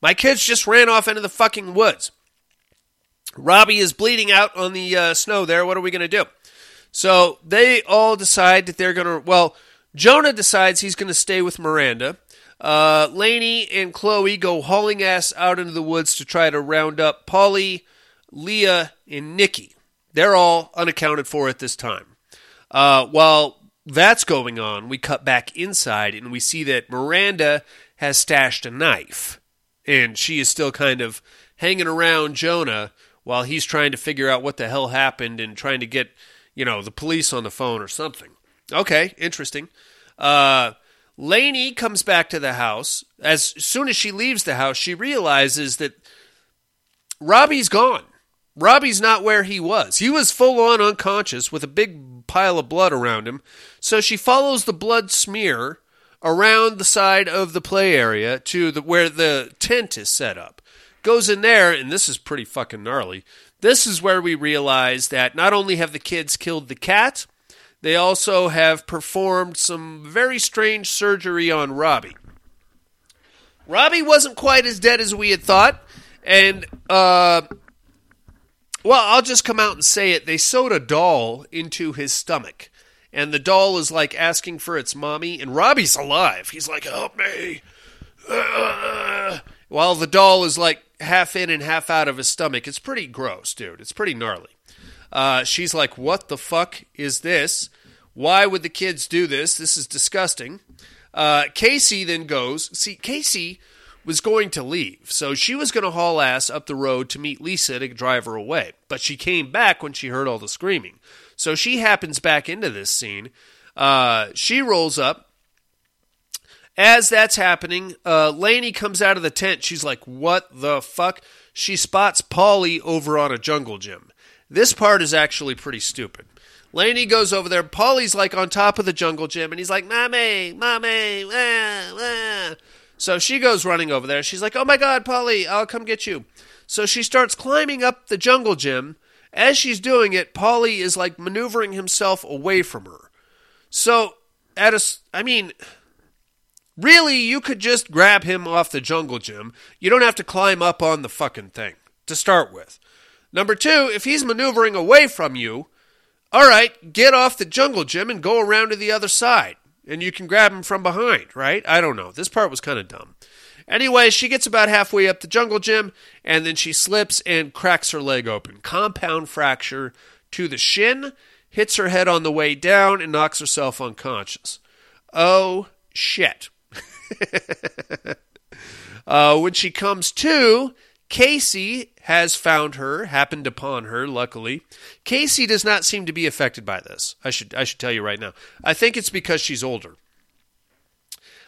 My kids just ran off into the fucking woods. Robbie is bleeding out on the uh, snow there. What are we going to do? So they all decide that they're going to. Well, Jonah decides he's going to stay with Miranda. Uh, Laney and Chloe go hauling ass out into the woods to try to round up Polly, Leah, and Nikki. They're all unaccounted for at this time. Uh, while that's going on, we cut back inside and we see that Miranda has stashed a knife. And she is still kind of hanging around Jonah while he's trying to figure out what the hell happened and trying to get, you know, the police on the phone or something. Okay, interesting. Uh, Laney comes back to the house. As soon as she leaves the house, she realizes that Robbie's gone. Robbie's not where he was. He was full on unconscious with a big pile of blood around him. So she follows the blood smear around the side of the play area to the where the tent is set up. Goes in there, and this is pretty fucking gnarly. This is where we realize that not only have the kids killed the cat, they also have performed some very strange surgery on Robbie. Robbie wasn't quite as dead as we had thought, and uh, well, I'll just come out and say it. They sewed a doll into his stomach, and the doll is like asking for its mommy, and Robbie's alive. He's like, "Help me!" While the doll is like half in and half out of his stomach. It's pretty gross, dude. It's pretty gnarly. Uh, she's like, What the fuck is this? Why would the kids do this? This is disgusting. Uh, Casey then goes. See, Casey was going to leave, so she was going to haul ass up the road to meet Lisa to drive her away. But she came back when she heard all the screaming. So she happens back into this scene. Uh, she rolls up. As that's happening, uh, Laney comes out of the tent. She's like, What the fuck? She spots Polly over on a jungle gym. This part is actually pretty stupid. Laney goes over there. Polly's like on top of the jungle gym, and he's like, "Mommy, mommy." So she goes running over there. She's like, "Oh my god, Polly, I'll come get you." So she starts climbing up the jungle gym. As she's doing it, Polly is like maneuvering himself away from her. So at a, I mean, really, you could just grab him off the jungle gym. You don't have to climb up on the fucking thing to start with. Number two, if he's maneuvering away from you, all right, get off the jungle gym and go around to the other side. And you can grab him from behind, right? I don't know. This part was kind of dumb. Anyway, she gets about halfway up the jungle gym and then she slips and cracks her leg open. Compound fracture to the shin, hits her head on the way down, and knocks herself unconscious. Oh, shit. uh, when she comes to, Casey has found her, happened upon her, luckily. Casey does not seem to be affected by this. I should I should tell you right now. I think it's because she's older.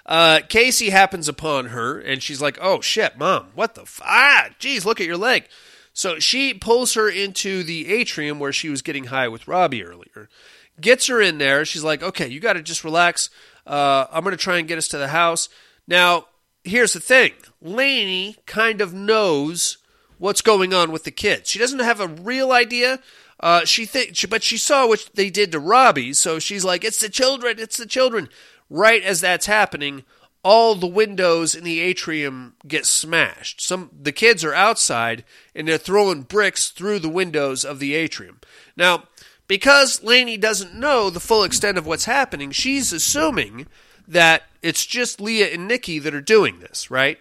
Uh, Casey happens upon her, and she's like, "Oh shit, mom, what the f- ah? Geez, look at your leg." So she pulls her into the atrium where she was getting high with Robbie earlier. Gets her in there. She's like, okay, you got to just relax. Uh, I'm going to try and get us to the house. Now, here's the thing Lainey kind of knows what's going on with the kids. She doesn't have a real idea. Uh, she think, but she saw what they did to Robbie, so she's like, "It's the children! It's the children!" Right as that's happening, all the windows in the atrium get smashed. Some the kids are outside and they're throwing bricks through the windows of the atrium. Now, because Lainey doesn't know the full extent of what's happening, she's assuming that it's just Leah and Nikki that are doing this, right?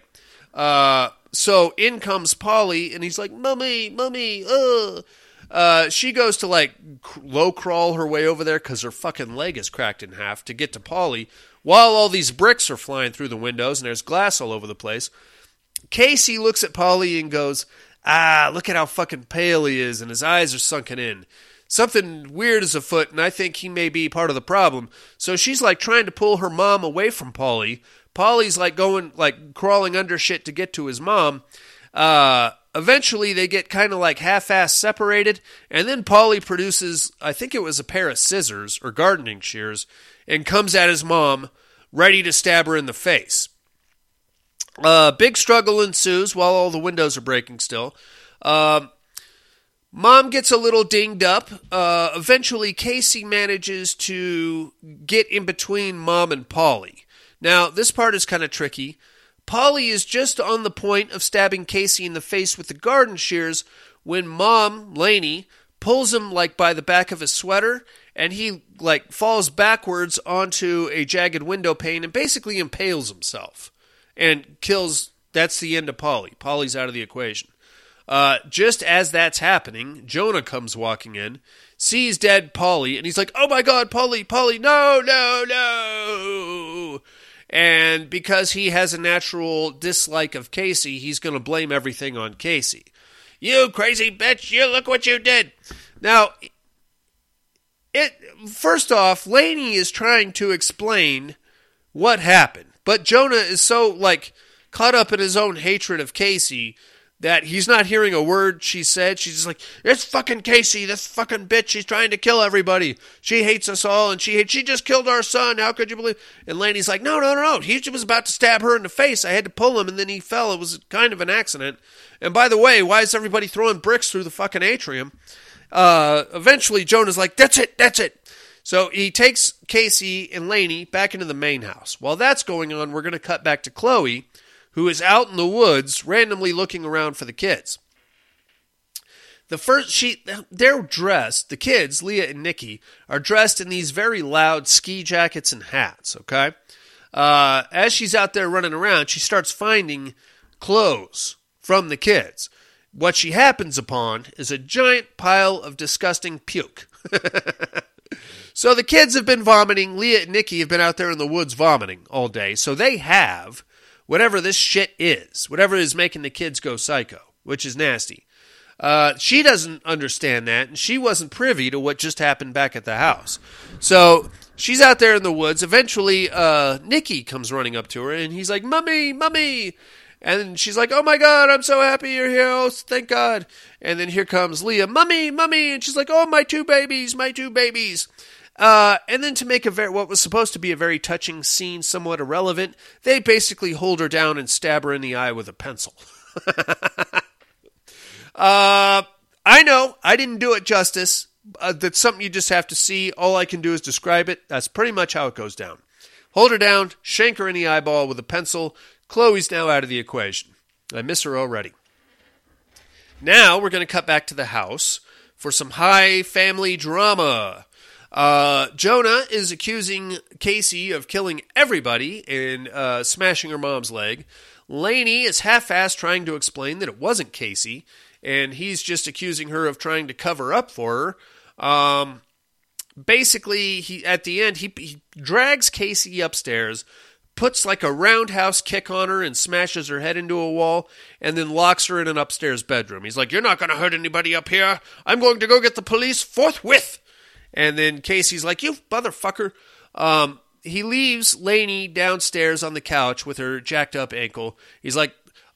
Uh, so in comes Polly, and he's like, "Mummy, mummy, uh." Uh, she goes to like low crawl her way over there because her fucking leg is cracked in half to get to Polly, while all these bricks are flying through the windows and there's glass all over the place. Casey looks at Polly and goes, "Ah, look at how fucking pale he is, and his eyes are sunken in." Something weird is afoot, and I think he may be part of the problem. So she's like trying to pull her mom away from Polly. Polly's like going, like crawling under shit to get to his mom. Uh, eventually, they get kind of like half-ass separated, and then Polly produces, I think it was a pair of scissors or gardening shears, and comes at his mom, ready to stab her in the face. Uh, big struggle ensues while all the windows are breaking still. Um, Mom gets a little dinged up. Uh, eventually, Casey manages to get in between Mom and Polly. Now, this part is kind of tricky. Polly is just on the point of stabbing Casey in the face with the garden shears when Mom, Laney, pulls him like by the back of his sweater and he like falls backwards onto a jagged window pane and basically impales himself and kills that's the end of Polly. Polly's out of the equation. Uh, just as that's happening, Jonah comes walking in, sees dead Polly, and he's like, "Oh my God, Polly, Polly, no, no, no!" And because he has a natural dislike of Casey, he's going to blame everything on Casey. You crazy bitch! You look what you did. Now, it first off, Laney is trying to explain what happened, but Jonah is so like caught up in his own hatred of Casey that he's not hearing a word she said. She's just like, "It's fucking Casey, this fucking bitch. She's trying to kill everybody. She hates us all, and she hates, she just killed our son. How could you believe?" And Laney's like, "No, no, no, no. He was about to stab her in the face. I had to pull him, and then he fell. It was kind of an accident. And by the way, why is everybody throwing bricks through the fucking atrium?" Uh, eventually, Jonah's like, "That's it, that's it." So he takes Casey and Laney back into the main house. While that's going on, we're going to cut back to Chloe who is out in the woods randomly looking around for the kids. The first she they're dressed, the kids, Leah and Nikki, are dressed in these very loud ski jackets and hats, okay? Uh, as she's out there running around, she starts finding clothes from the kids. What she happens upon is a giant pile of disgusting puke. so the kids have been vomiting. Leah and Nikki have been out there in the woods vomiting all day. So they have whatever this shit is, whatever is making the kids go psycho, which is nasty. Uh, she doesn't understand that, and she wasn't privy to what just happened back at the house. So she's out there in the woods. Eventually, uh, Nikki comes running up to her, and he's like, "Mummy, mummy!" And she's like, "Oh my God, I'm so happy you're here! Oh, thank God!" And then here comes Leah, "Mummy, mummy!" And she's like, "Oh, my two babies, my two babies!" Uh, and then to make a very what was supposed to be a very touching scene somewhat irrelevant, they basically hold her down and stab her in the eye with a pencil. uh, I know I didn't do it justice. Uh, that's something you just have to see. All I can do is describe it. That's pretty much how it goes down. Hold her down, shank her in the eyeball with a pencil. Chloe's now out of the equation. I miss her already. Now we're going to cut back to the house for some high family drama. Uh, Jonah is accusing Casey of killing everybody and uh, smashing her mom's leg. Laney is half-assed trying to explain that it wasn't Casey, and he's just accusing her of trying to cover up for her. Um, basically, he at the end he, he drags Casey upstairs, puts like a roundhouse kick on her, and smashes her head into a wall, and then locks her in an upstairs bedroom. He's like, "You're not going to hurt anybody up here. I'm going to go get the police forthwith." And then Casey's like, "You motherfucker." Um, he leaves Laney downstairs on the couch with her jacked up ankle. He's like,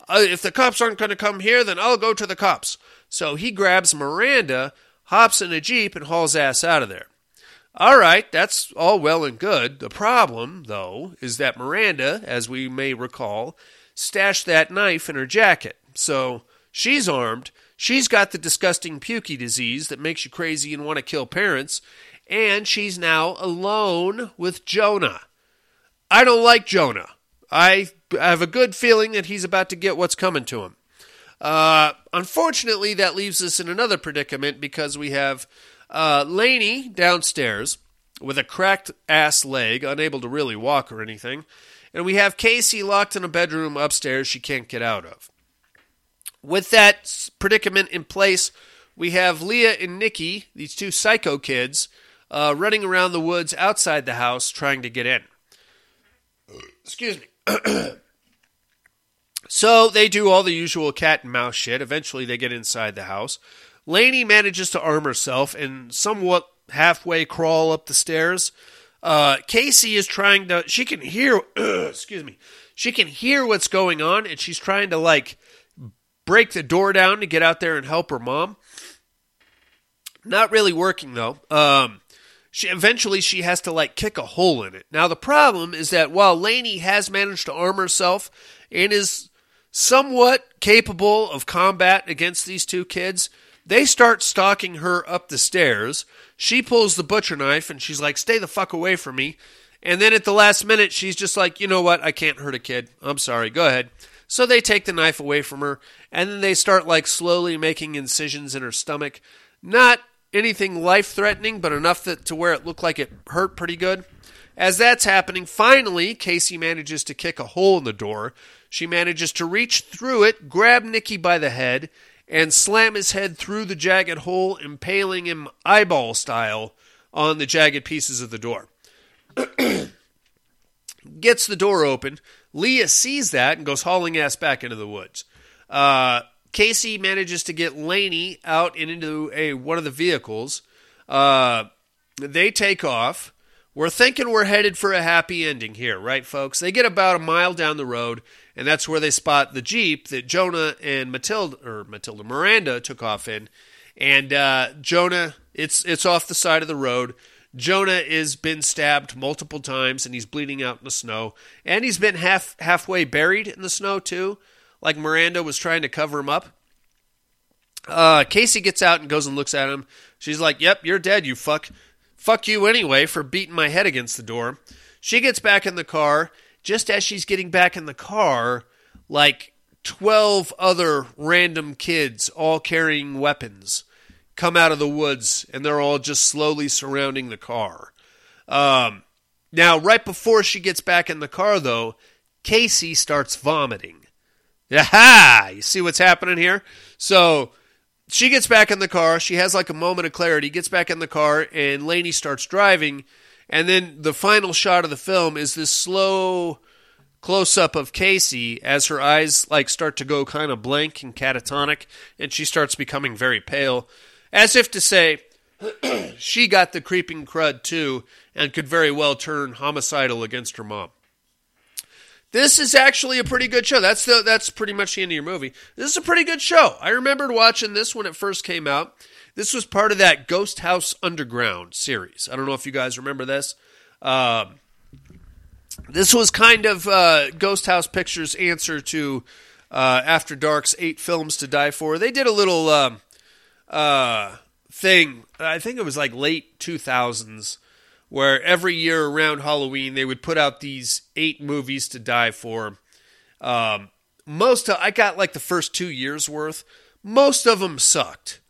uh, "If the cops aren't going to come here, then I'll go to the cops." So he grabs Miranda, hops in a Jeep, and hauls ass out of there. All right, that's all well and good. The problem, though, is that Miranda, as we may recall, stashed that knife in her jacket. So she's armed. She's got the disgusting pukey disease that makes you crazy and want to kill parents. And she's now alone with Jonah. I don't like Jonah. I have a good feeling that he's about to get what's coming to him. Uh, unfortunately, that leaves us in another predicament because we have uh, Laney downstairs with a cracked ass leg, unable to really walk or anything. And we have Casey locked in a bedroom upstairs she can't get out of. With that predicament in place, we have Leah and Nikki, these two psycho kids, uh, running around the woods outside the house trying to get in. Excuse me. so they do all the usual cat and mouse shit. Eventually, they get inside the house. Laney manages to arm herself and somewhat halfway crawl up the stairs. Uh, Casey is trying to. She can hear. excuse me. She can hear what's going on, and she's trying to like break the door down to get out there and help her mom. Not really working though. Um, she eventually she has to like kick a hole in it. Now the problem is that while Laney has managed to arm herself and is somewhat capable of combat against these two kids, they start stalking her up the stairs. She pulls the butcher knife and she's like, "Stay the fuck away from me." And then at the last minute, she's just like, "You know what? I can't hurt a kid. I'm sorry. Go ahead." So they take the knife away from her, and then they start like slowly making incisions in her stomach. Not anything life threatening, but enough that, to where it looked like it hurt pretty good. As that's happening, finally, Casey manages to kick a hole in the door. She manages to reach through it, grab Nicky by the head, and slam his head through the jagged hole, impaling him eyeball style on the jagged pieces of the door. Gets the door open. Leah sees that and goes hauling ass back into the woods. Uh, Casey manages to get Laney out and into a one of the vehicles. Uh, they take off. We're thinking we're headed for a happy ending here, right, folks? They get about a mile down the road, and that's where they spot the jeep that Jonah and Matilda or Matilda Miranda took off in. And uh, Jonah, it's it's off the side of the road. Jonah has been stabbed multiple times, and he's bleeding out in the snow, and he's been half halfway buried in the snow too like Miranda was trying to cover him up. Uh, Casey gets out and goes and looks at him. She's like, "Yep, you're dead, you fuck. Fuck you anyway for beating my head against the door." She gets back in the car. Just as she's getting back in the car, like 12 other random kids, all carrying weapons, come out of the woods, and they're all just slowly surrounding the car. Um, now, right before she gets back in the car, though, Casey starts vomiting. Aha! You see what's happening here? So she gets back in the car. She has like a moment of clarity, gets back in the car, and Laney starts driving. And then the final shot of the film is this slow close up of Casey as her eyes like start to go kind of blank and catatonic, and she starts becoming very pale, as if to say, she got the creeping crud too, and could very well turn homicidal against her mom. This is actually a pretty good show. That's the that's pretty much the end of your movie. This is a pretty good show. I remembered watching this when it first came out. This was part of that Ghost House Underground series. I don't know if you guys remember this. Um, this was kind of uh, Ghost House Pictures' answer to uh, After Dark's eight films to die for. They did a little um, uh, thing. I think it was like late two thousands where every year around Halloween they would put out these eight movies to die for. Um, most of, I got like the first two years worth. Most of them sucked.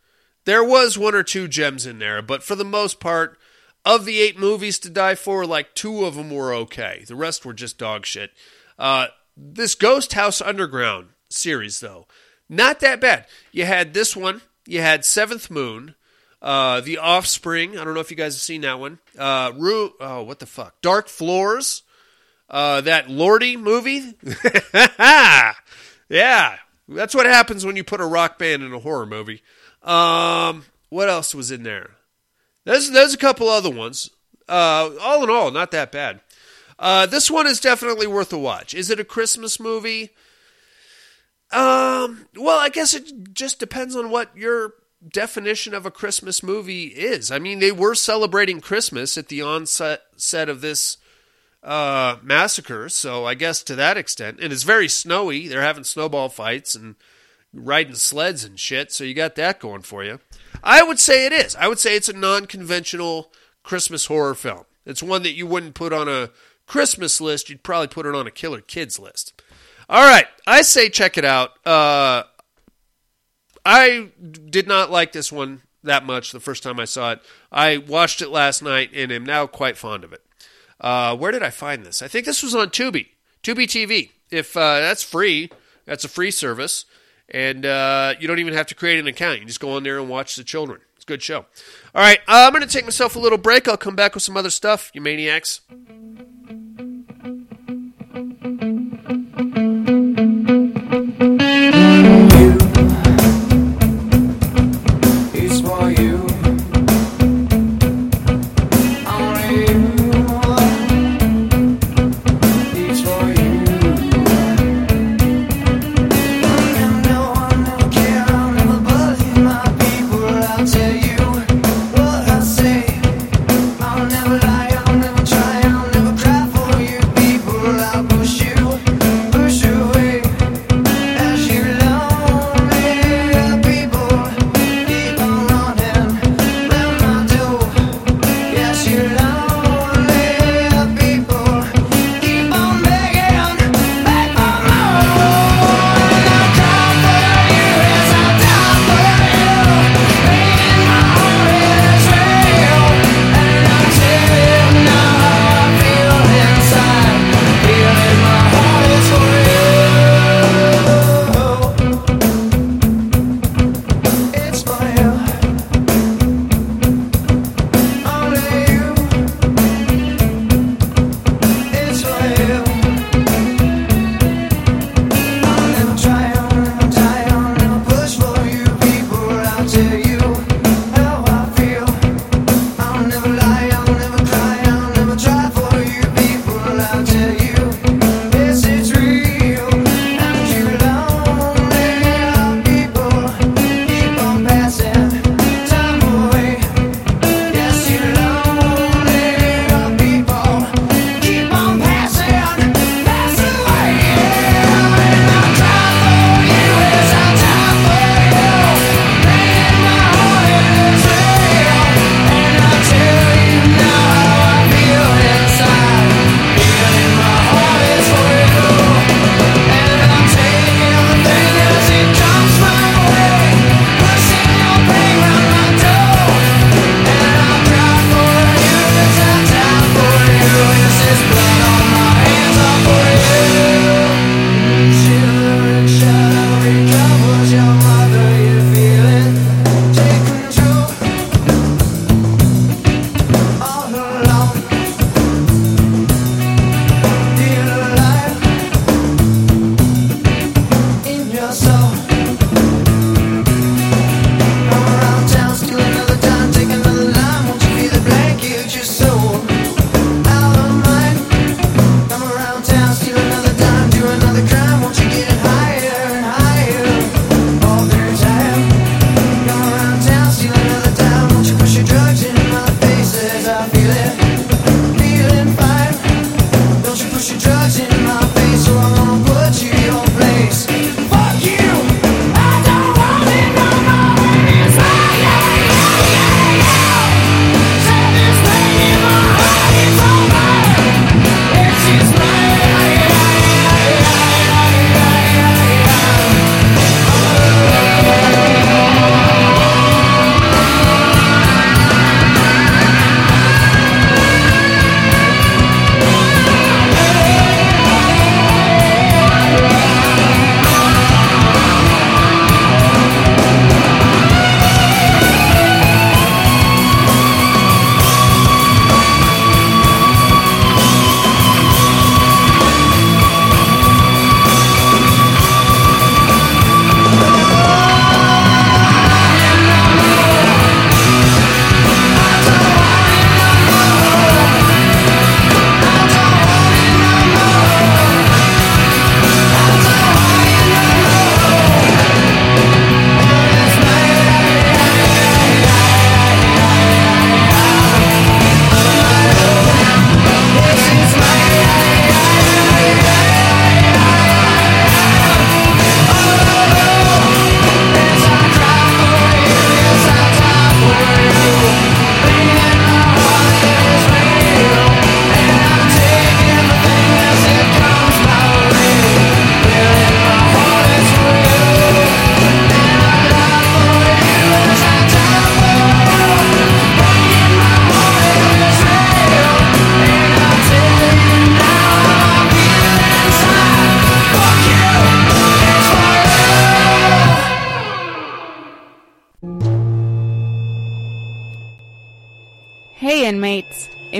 There was one or two gems in there, but for the most part, of the eight movies to die for, like two of them were okay. The rest were just dog shit. Uh, this Ghost House Underground series, though, not that bad. You had this one. You had Seventh Moon. Uh, the Offspring. I don't know if you guys have seen that one. Uh, Ru- oh, what the fuck? Dark Floors. Uh, that Lordi movie. yeah, that's what happens when you put a rock band in a horror movie. Um, what else was in there? There's there's a couple other ones. Uh, all in all, not that bad. Uh, this one is definitely worth a watch. Is it a Christmas movie? Um, well, I guess it just depends on what your definition of a Christmas movie is. I mean, they were celebrating Christmas at the onset set of this uh, massacre, so I guess to that extent, and it's very snowy. They're having snowball fights and riding sleds and shit, so you got that going for you. I would say it is. I would say it's a non-conventional Christmas horror film. It's one that you wouldn't put on a Christmas list. You'd probably put it on a killer kids list. All right, I say check it out. Uh, I did not like this one that much the first time I saw it. I watched it last night and am now quite fond of it. Uh, where did I find this? I think this was on Tubi, Tubi TV. If uh, that's free, that's a free service, and uh, you don't even have to create an account. You just go on there and watch the children. It's a good show. All right, uh, I'm going to take myself a little break. I'll come back with some other stuff, you maniacs.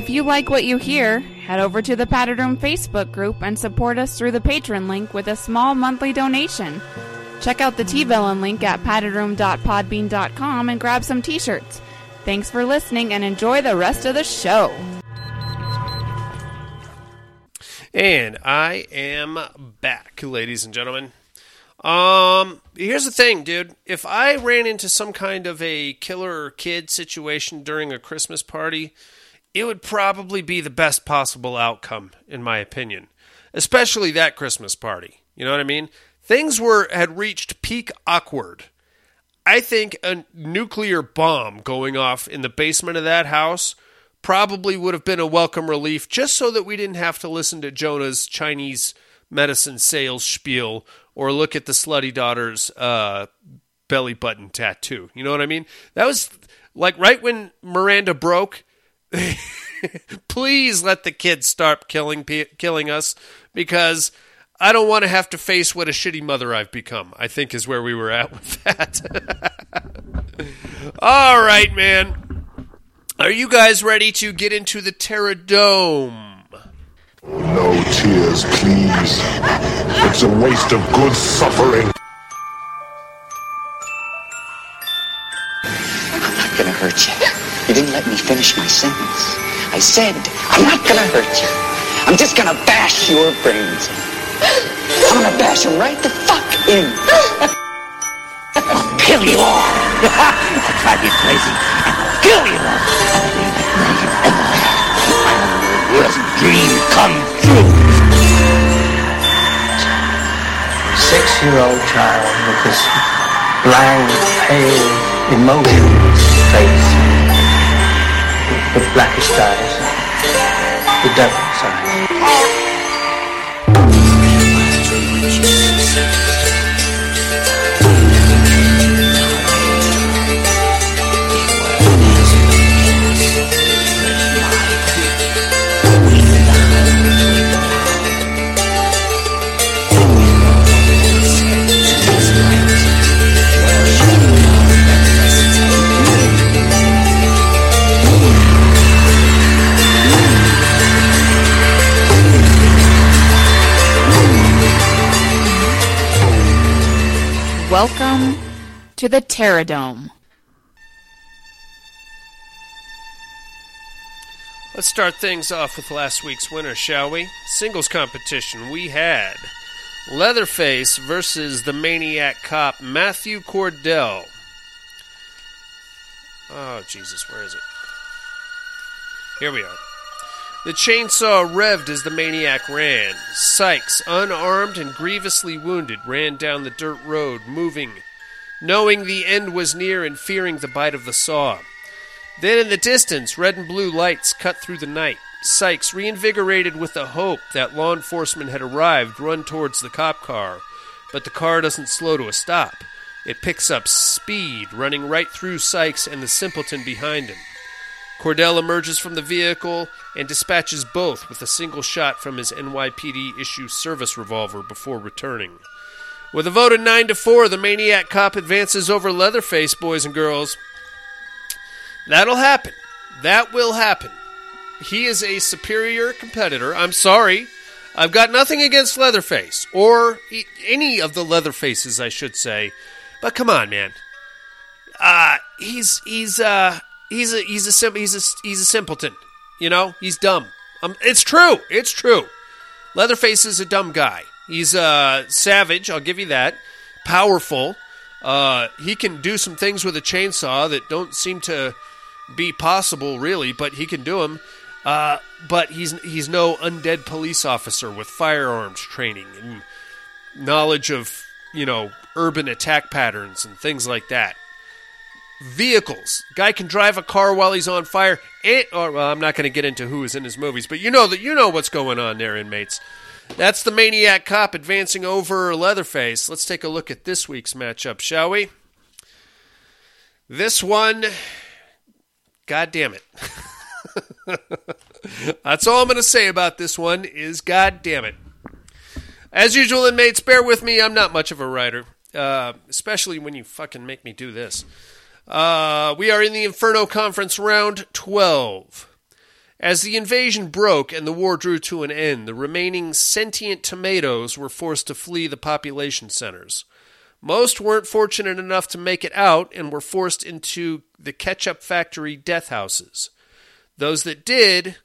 If you like what you hear, head over to the Padded Room Facebook group and support us through the Patreon link with a small monthly donation. Check out the T-Villain link at paddedroom.podbean.com and grab some t-shirts. Thanks for listening and enjoy the rest of the show. And I am back, ladies and gentlemen. Um, here's the thing, dude. If I ran into some kind of a killer kid situation during a Christmas party, it would probably be the best possible outcome, in my opinion. Especially that Christmas party. You know what I mean? Things were had reached peak awkward. I think a nuclear bomb going off in the basement of that house probably would have been a welcome relief just so that we didn't have to listen to Jonah's Chinese medicine sales spiel or look at the slutty daughter's uh, belly button tattoo. You know what I mean? That was like right when Miranda broke. Please let the kids start killing pe- killing us because I don't want to have to face what a shitty mother I've become. I think is where we were at with that. All right, man. Are you guys ready to get into the Terradome? No tears, please. It's a waste of good suffering. I'm not gonna hurt you. You didn't let me finish my sentence. I said, I'm not gonna hurt you. I'm just gonna bash your brains in. I'm gonna bash them right the fuck in. I'll kill you all. I'll drive you crazy. and I'll kill you all. My worst dream come true. Six-year-old child with this blank, pale, emotionless face, with blackish eyes, the devil's to the Terradome. Let's start things off with last week's winner, shall we? Singles competition. We had Leatherface versus the Maniac Cop Matthew Cordell. Oh, Jesus, where is it? Here we are. The chainsaw revved as the maniac ran. Sykes, unarmed and grievously wounded, ran down the dirt road, moving, knowing the end was near and fearing the bite of the saw. Then in the distance, red and blue lights cut through the night. Sykes, reinvigorated with the hope that law enforcement had arrived, run towards the cop car. But the car doesn't slow to a stop. It picks up speed, running right through Sykes and the simpleton behind him. Cordell emerges from the vehicle and dispatches both with a single shot from his NYPD issue service revolver before returning. With a vote of 9 to 4, the maniac cop advances over Leatherface, boys and girls. That'll happen. That will happen. He is a superior competitor. I'm sorry. I've got nothing against Leatherface, or any of the Leatherfaces, I should say. But come on, man. Uh, he's he's uh he's a he's a sim- he's a he's a simpleton. You know, he's dumb. Um, it's true. It's true. Leatherface is a dumb guy. He's uh savage. I'll give you that. Powerful. Uh, he can do some things with a chainsaw that don't seem to be possible, really, but he can do them. Uh, but he's he's no undead police officer with firearms training and knowledge of you know urban attack patterns and things like that. Vehicles. Guy can drive a car while he's on fire. And, or, well, I'm not going to get into who is in his movies, but you know that you know what's going on there, inmates. That's the maniac cop advancing over Leatherface. Let's take a look at this week's matchup, shall we? This one, God damn it. That's all I'm going to say about this one is God damn it. As usual, inmates, bear with me. I'm not much of a writer, uh, especially when you fucking make me do this. Uh, we are in the Inferno Conference round 12. As the invasion broke and the war drew to an end, the remaining sentient tomatoes were forced to flee the population centers. Most weren't fortunate enough to make it out and were forced into the ketchup factory death houses. Those that did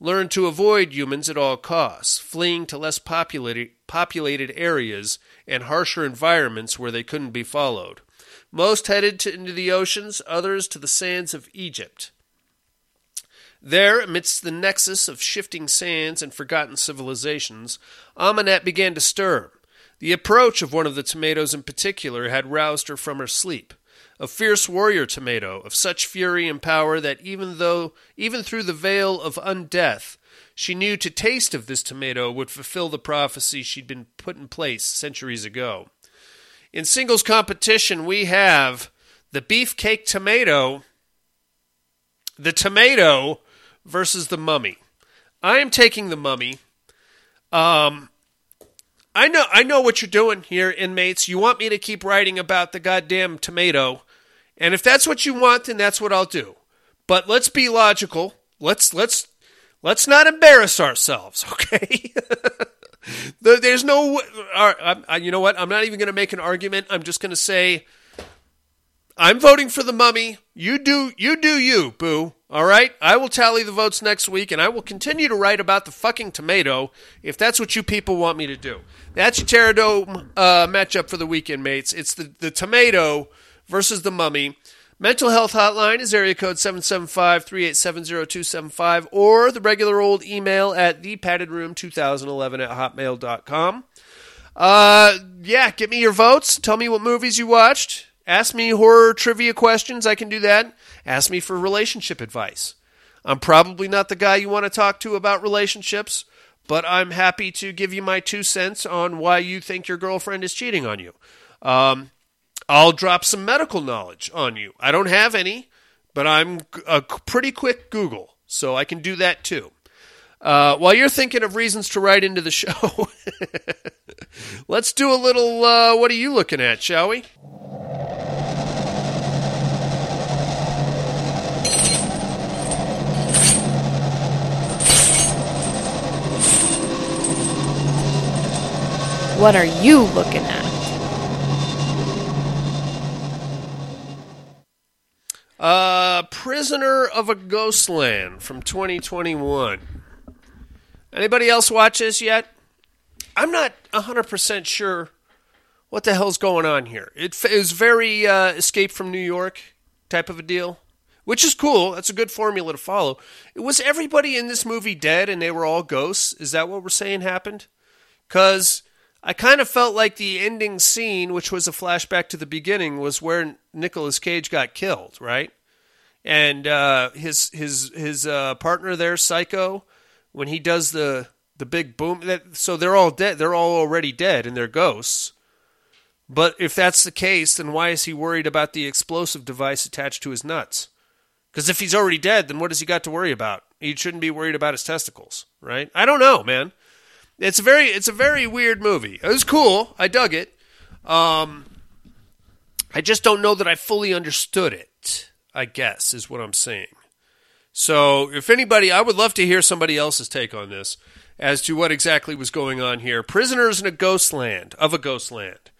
learned to avoid humans at all costs, fleeing to less populated, areas and harsher environments where they couldn't be followed. Most headed to, into the oceans, others to the sands of Egypt. There, amidst the nexus of shifting sands and forgotten civilizations, Ahmanet began to stir. The approach of one of the tomatoes in particular had roused her from her sleep. A fierce warrior tomato, of such fury and power that even though even through the veil of undeath, she knew to taste of this tomato would fulfill the prophecy she'd been put in place centuries ago. In singles competition, we have the beefcake tomato, the tomato versus the mummy. I am taking the mummy. Um, I know, I know what you're doing here, inmates. You want me to keep writing about the goddamn tomato, and if that's what you want, then that's what I'll do. But let's be logical. Let's let's let's not embarrass ourselves, okay? There's no. you know what? I'm not even going to make an argument. I'm just going to say, I'm voting for the mummy. You do. You do. You boo. All right. I will tally the votes next week, and I will continue to write about the fucking tomato if that's what you people want me to do. That's your Terradome uh, matchup for the weekend, mates. It's the the tomato versus the mummy. Mental health hotline is area code 775-387-0275 or the regular old email at thepaddedroom2011 at hotmail.com. Uh, yeah, get me your votes. Tell me what movies you watched. Ask me horror trivia questions. I can do that. Ask me for relationship advice. I'm probably not the guy you want to talk to about relationships, but I'm happy to give you my two cents on why you think your girlfriend is cheating on you. Um, I'll drop some medical knowledge on you. I don't have any, but I'm a pretty quick Google, so I can do that too. Uh, while you're thinking of reasons to write into the show, let's do a little uh, what are you looking at, shall we? What are you looking at? Uh, Prisoner of a Ghostland from 2021. Anybody else watch this yet? I'm not 100% sure what the hell's going on here. It is very uh, Escape from New York type of a deal, which is cool. That's a good formula to follow. Was everybody in this movie dead and they were all ghosts? Is that what we're saying happened? Because I kind of felt like the ending scene, which was a flashback to the beginning, was where Nicolas Cage got killed, right? And uh, his his his uh, partner there, Psycho, when he does the the big boom, that, so they're all dead. They're all already dead, and they're ghosts. But if that's the case, then why is he worried about the explosive device attached to his nuts? Because if he's already dead, then what has he got to worry about? He shouldn't be worried about his testicles, right? I don't know, man. It's a very it's a very weird movie. It was cool. I dug it. Um, I just don't know that I fully understood it. I guess is what I'm saying. So, if anybody, I would love to hear somebody else's take on this as to what exactly was going on here. Prisoners in a ghost land of a ghost land.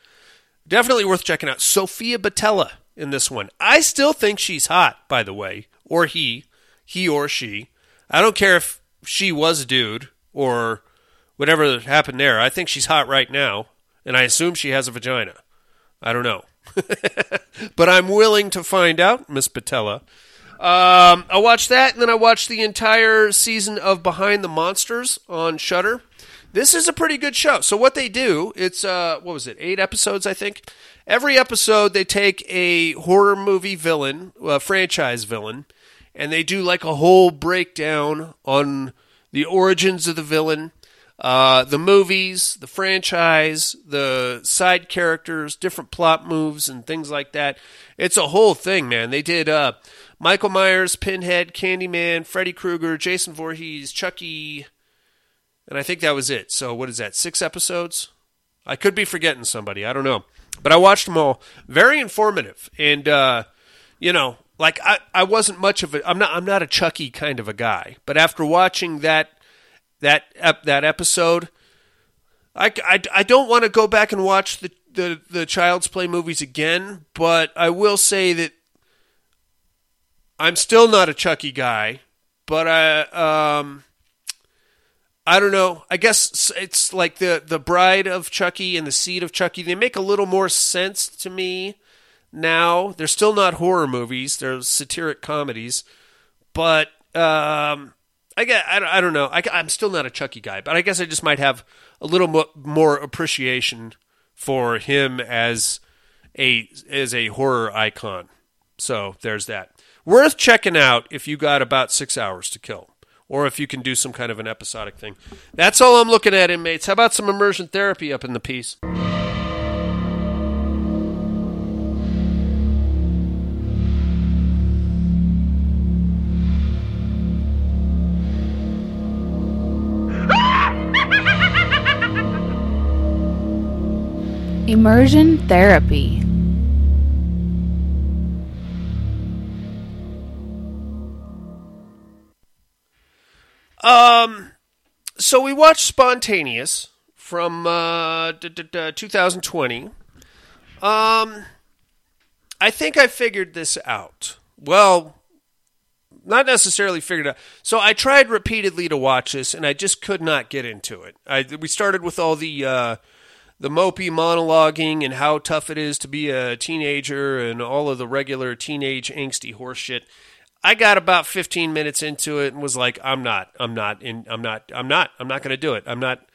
Definitely worth checking out. Sofia Boutella in this one. I still think she's hot, by the way, or he, he or she. I don't care if she was a dude or whatever happened there. I think she's hot right now, and I assume she has a vagina. I don't know. but I'm willing to find out, Miss Patella. Um, I watched that, and then I watched the entire season of Behind the Monsters on Shudder. This is a pretty good show. So what they do, it's uh, what was it, eight episodes, I think. Every episode, they take a horror movie villain, a franchise villain, and they do like a whole breakdown on the origins of the villain, uh, the movies, the franchise, the side characters, different plot moves, and things like that. It's a whole thing, man. They did uh, Michael Myers, Pinhead, Candyman, Freddy Krueger, Jason Voorhees, Chucky, and I think that was it. So what is that? Six episodes? I could be forgetting somebody. I don't know, but I watched them all. Very informative, and uh, you know, like I, I wasn't much of a I'm not I'm not a Chucky kind of a guy, but after watching that that ep, that episode, I, I, I don't want to go back and watch the, the the Child's Play movies again, but I will say that I'm still not a Chucky guy, but I um I don't know. I guess it's like the the Bride of Chucky and the Seed of Chucky. They make a little more sense to me now. They're still not horror movies; they're satiric comedies. But um, I get I, don't- I don't know. I, I'm still not a Chucky guy, but I guess I just might have a little mo- more appreciation for him as a as a horror icon. So there's that. Worth checking out if you got about six hours to kill, or if you can do some kind of an episodic thing. That's all I'm looking at, inmates. How about some immersion therapy up in the piece? Immersion therapy. Um, so we watched Spontaneous from uh, d- d- d- 2020. Um, I think I figured this out. Well, not necessarily figured out. So I tried repeatedly to watch this, and I just could not get into it. I, we started with all the uh, the mopey monologuing and how tough it is to be a teenager, and all of the regular teenage angsty horseshit. I got about 15 minutes into it and was like, I'm not, I'm not, in, I'm not, I'm not, I'm not going to do it. I'm not,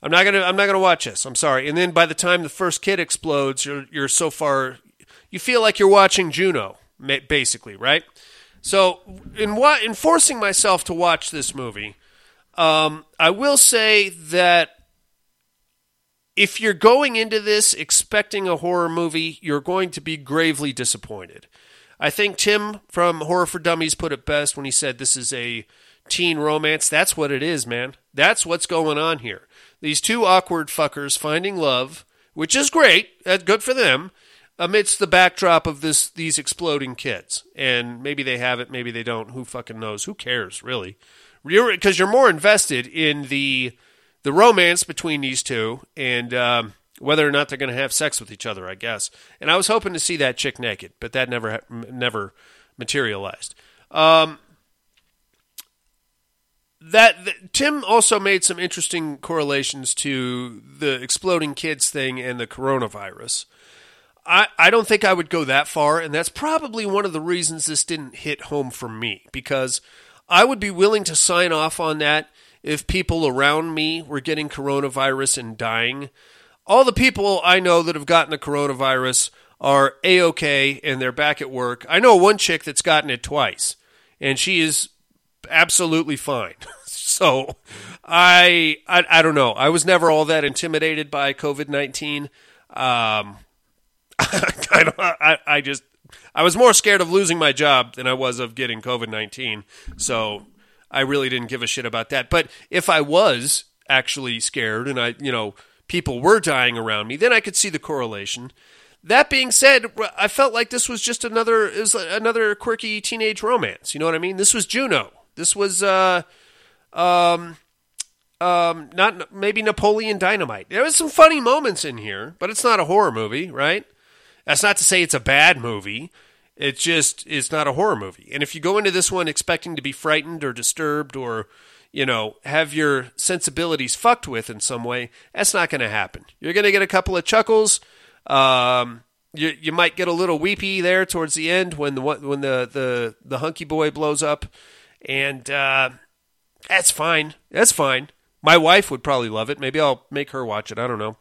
I'm not gonna, I'm not gonna watch this. I'm sorry. And then by the time the first kid explodes, you're, you're so far, you feel like you're watching Juno, basically, right? So in what, in forcing myself to watch this movie, um, I will say that if you're going into this expecting a horror movie, you're going to be gravely disappointed. I think Tim from Horror for Dummies put it best when he said this is a teen romance. That's what it is, man. That's what's going on here. These two awkward fuckers finding love, which is great. That's good for them. Amidst the backdrop of this, these exploding kids, and maybe they have it, maybe they don't. Who fucking knows? Who cares, really? Because you're more invested in the the romance between these two, and um, whether or not they're going to have sex with each other, I guess. And I was hoping to see that chick naked, but that never never materialized. Um, that, Tim also made some interesting correlations to the exploding kids thing and the coronavirus. I, I don't think I would go that far, and that's probably one of the reasons this didn't hit home for me because I would be willing to sign off on that if people around me were getting coronavirus and dying. All the people I know that have gotten the coronavirus are a okay and they're back at work. I know one chick that's gotten it twice, and she is absolutely fine. so I, I I don't know. I was never all that intimidated by COVID nineteen. Um, I, I I just I was more scared of losing my job than I was of getting COVID nineteen. So I really didn't give a shit about that. But if I was actually scared and I you know people were dying around me, then I could see the correlation. That being said, I felt like this was just another was another quirky teenage romance. You know what I mean? This was Juno. This was uh um um not maybe Napoleon Dynamite. There was some funny moments in here, but it's not a horror movie, right? That's not to say it's a bad movie. It's just it's not a horror movie. And if you go into this one expecting to be frightened or disturbed or you know, have your sensibilities fucked with in some way, that's not going to happen. You're going to get a couple of chuckles. Um, you you might get a little weepy there towards the end when the when the the the hunky boy blows up, and uh, that's fine. That's fine. My wife would probably love it. Maybe I'll make her watch it. I don't know.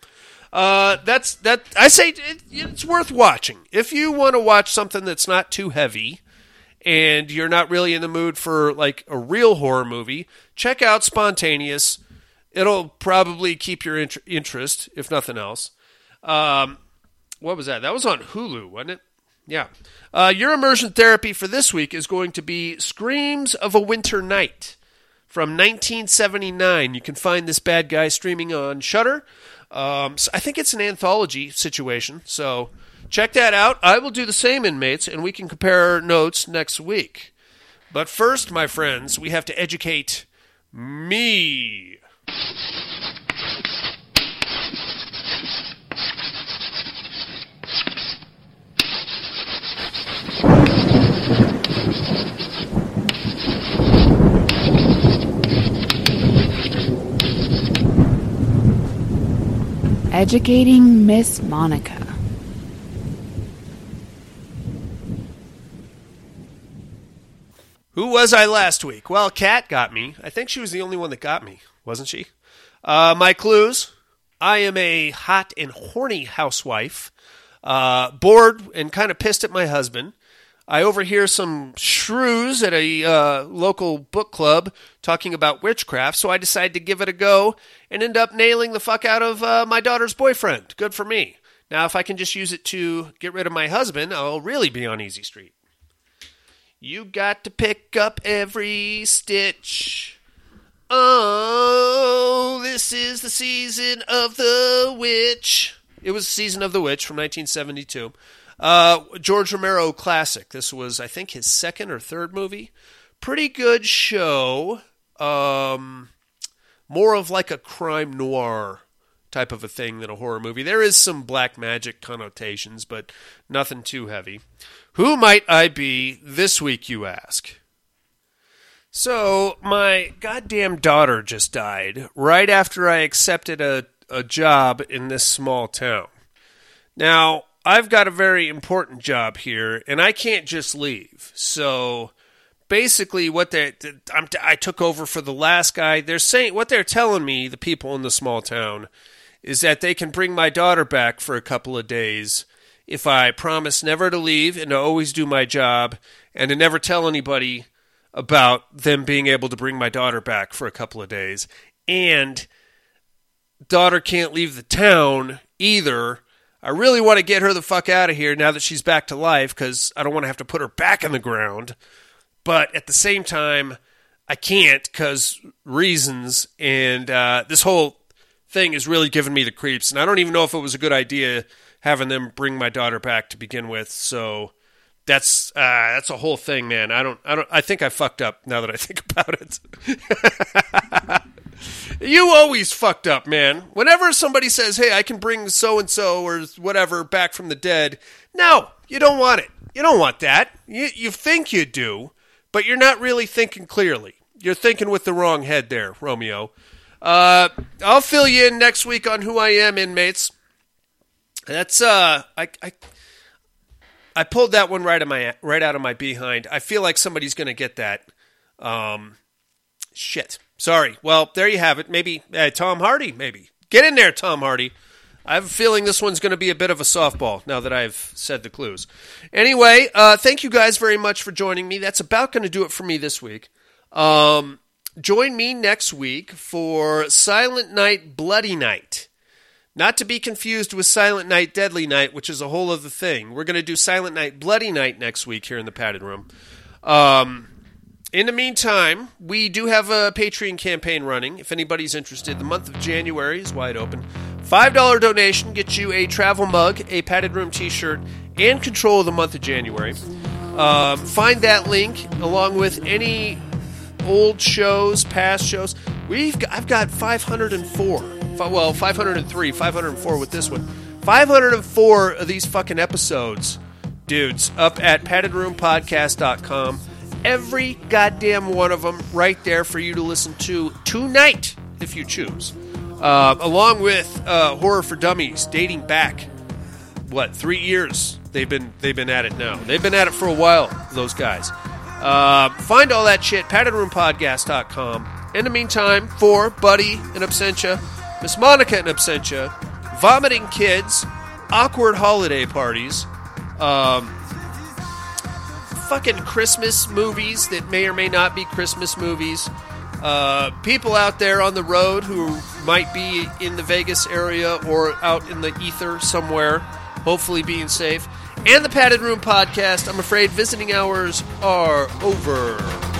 Uh, that's that. I say it, it's worth watching if you want to watch something that's not too heavy, and you're not really in the mood for like a real horror movie. Check out Spontaneous. It'll probably keep your int- interest, if nothing else. Um, what was that? That was on Hulu, wasn't it? Yeah. Uh, your immersion therapy for this week is going to be Screams of a Winter Night from 1979. You can find this bad guy streaming on Shudder. Um, so I think it's an anthology situation, so check that out. I will do the same, inmates, and we can compare notes next week. But first, my friends, we have to educate me. Educating Miss Monica. Who was I last week? Well, Kat got me. I think she was the only one that got me, wasn't she? Uh, my clues I am a hot and horny housewife, uh, bored and kind of pissed at my husband. I overhear some shrews at a uh, local book club talking about witchcraft, so I decide to give it a go and end up nailing the fuck out of uh, my daughter's boyfriend. Good for me. Now, if I can just use it to get rid of my husband, I'll really be on easy street. You got to pick up every stitch. Oh, this is the season of the witch. It was season of the witch from 1972. Uh, George Romero classic. This was, I think, his second or third movie. Pretty good show. Um, more of like a crime noir type of a thing than a horror movie. There is some black magic connotations, but nothing too heavy. Who might I be this week, you ask? So, my goddamn daughter just died right after I accepted a, a job in this small town. Now, I've got a very important job here, and I can't just leave. So, basically, what they I took over for the last guy. They're saying what they're telling me, the people in the small town, is that they can bring my daughter back for a couple of days if I promise never to leave and to always do my job and to never tell anybody about them being able to bring my daughter back for a couple of days. And daughter can't leave the town either. I really want to get her the fuck out of here now that she's back to life because I don't want to have to put her back in the ground. But at the same time, I can't because reasons. And uh, this whole thing is really giving me the creeps. And I don't even know if it was a good idea having them bring my daughter back to begin with. So that's uh, that's a whole thing, man. I don't I don't I think I fucked up now that I think about it. you always fucked up, man. Whenever somebody says, "Hey, I can bring so and so or whatever back from the dead," no, you don't want it. You don't want that. You you think you do, but you're not really thinking clearly. You're thinking with the wrong head there, Romeo. Uh, I'll fill you in next week on who I am, inmates. That's uh, I, I I pulled that one right of my right out of my behind. I feel like somebody's to get that. Um, shit. Sorry. Well, there you have it. Maybe uh, Tom Hardy. Maybe get in there, Tom Hardy. I have a feeling this one's going to be a bit of a softball now that I've said the clues. Anyway, uh, thank you guys very much for joining me. That's about going to do it for me this week. Um, join me next week for Silent Night, Bloody Night. Not to be confused with Silent Night, Deadly Night, which is a whole other thing. We're going to do Silent Night, Bloody Night next week here in the padded room. Um, in the meantime, we do have a Patreon campaign running. If anybody's interested, the month of January is wide open. $5 donation gets you a travel mug, a padded room t shirt, and control of the month of January. Um, find that link along with any old shows, past shows. We've got, I've got 504. Fi- Well, 503, 504 with this one. 504 of these fucking episodes, dudes, up at paddedroompodcast.com. Every goddamn one of them right there for you to listen to tonight, if you choose. Uh, along with uh, Horror for Dummies, dating back, what, three years they've been they've been at it now. They've been at it for a while, those guys. Uh, find all that shit, paddedroompodcast.com. In the meantime, for Buddy in absentia, Miss Monica in absentia, vomiting kids, awkward holiday parties, um, fucking Christmas movies that may or may not be Christmas movies, uh, people out there on the road who might be in the Vegas area or out in the ether somewhere, hopefully being safe, and the Padded Room podcast. I'm afraid visiting hours are over.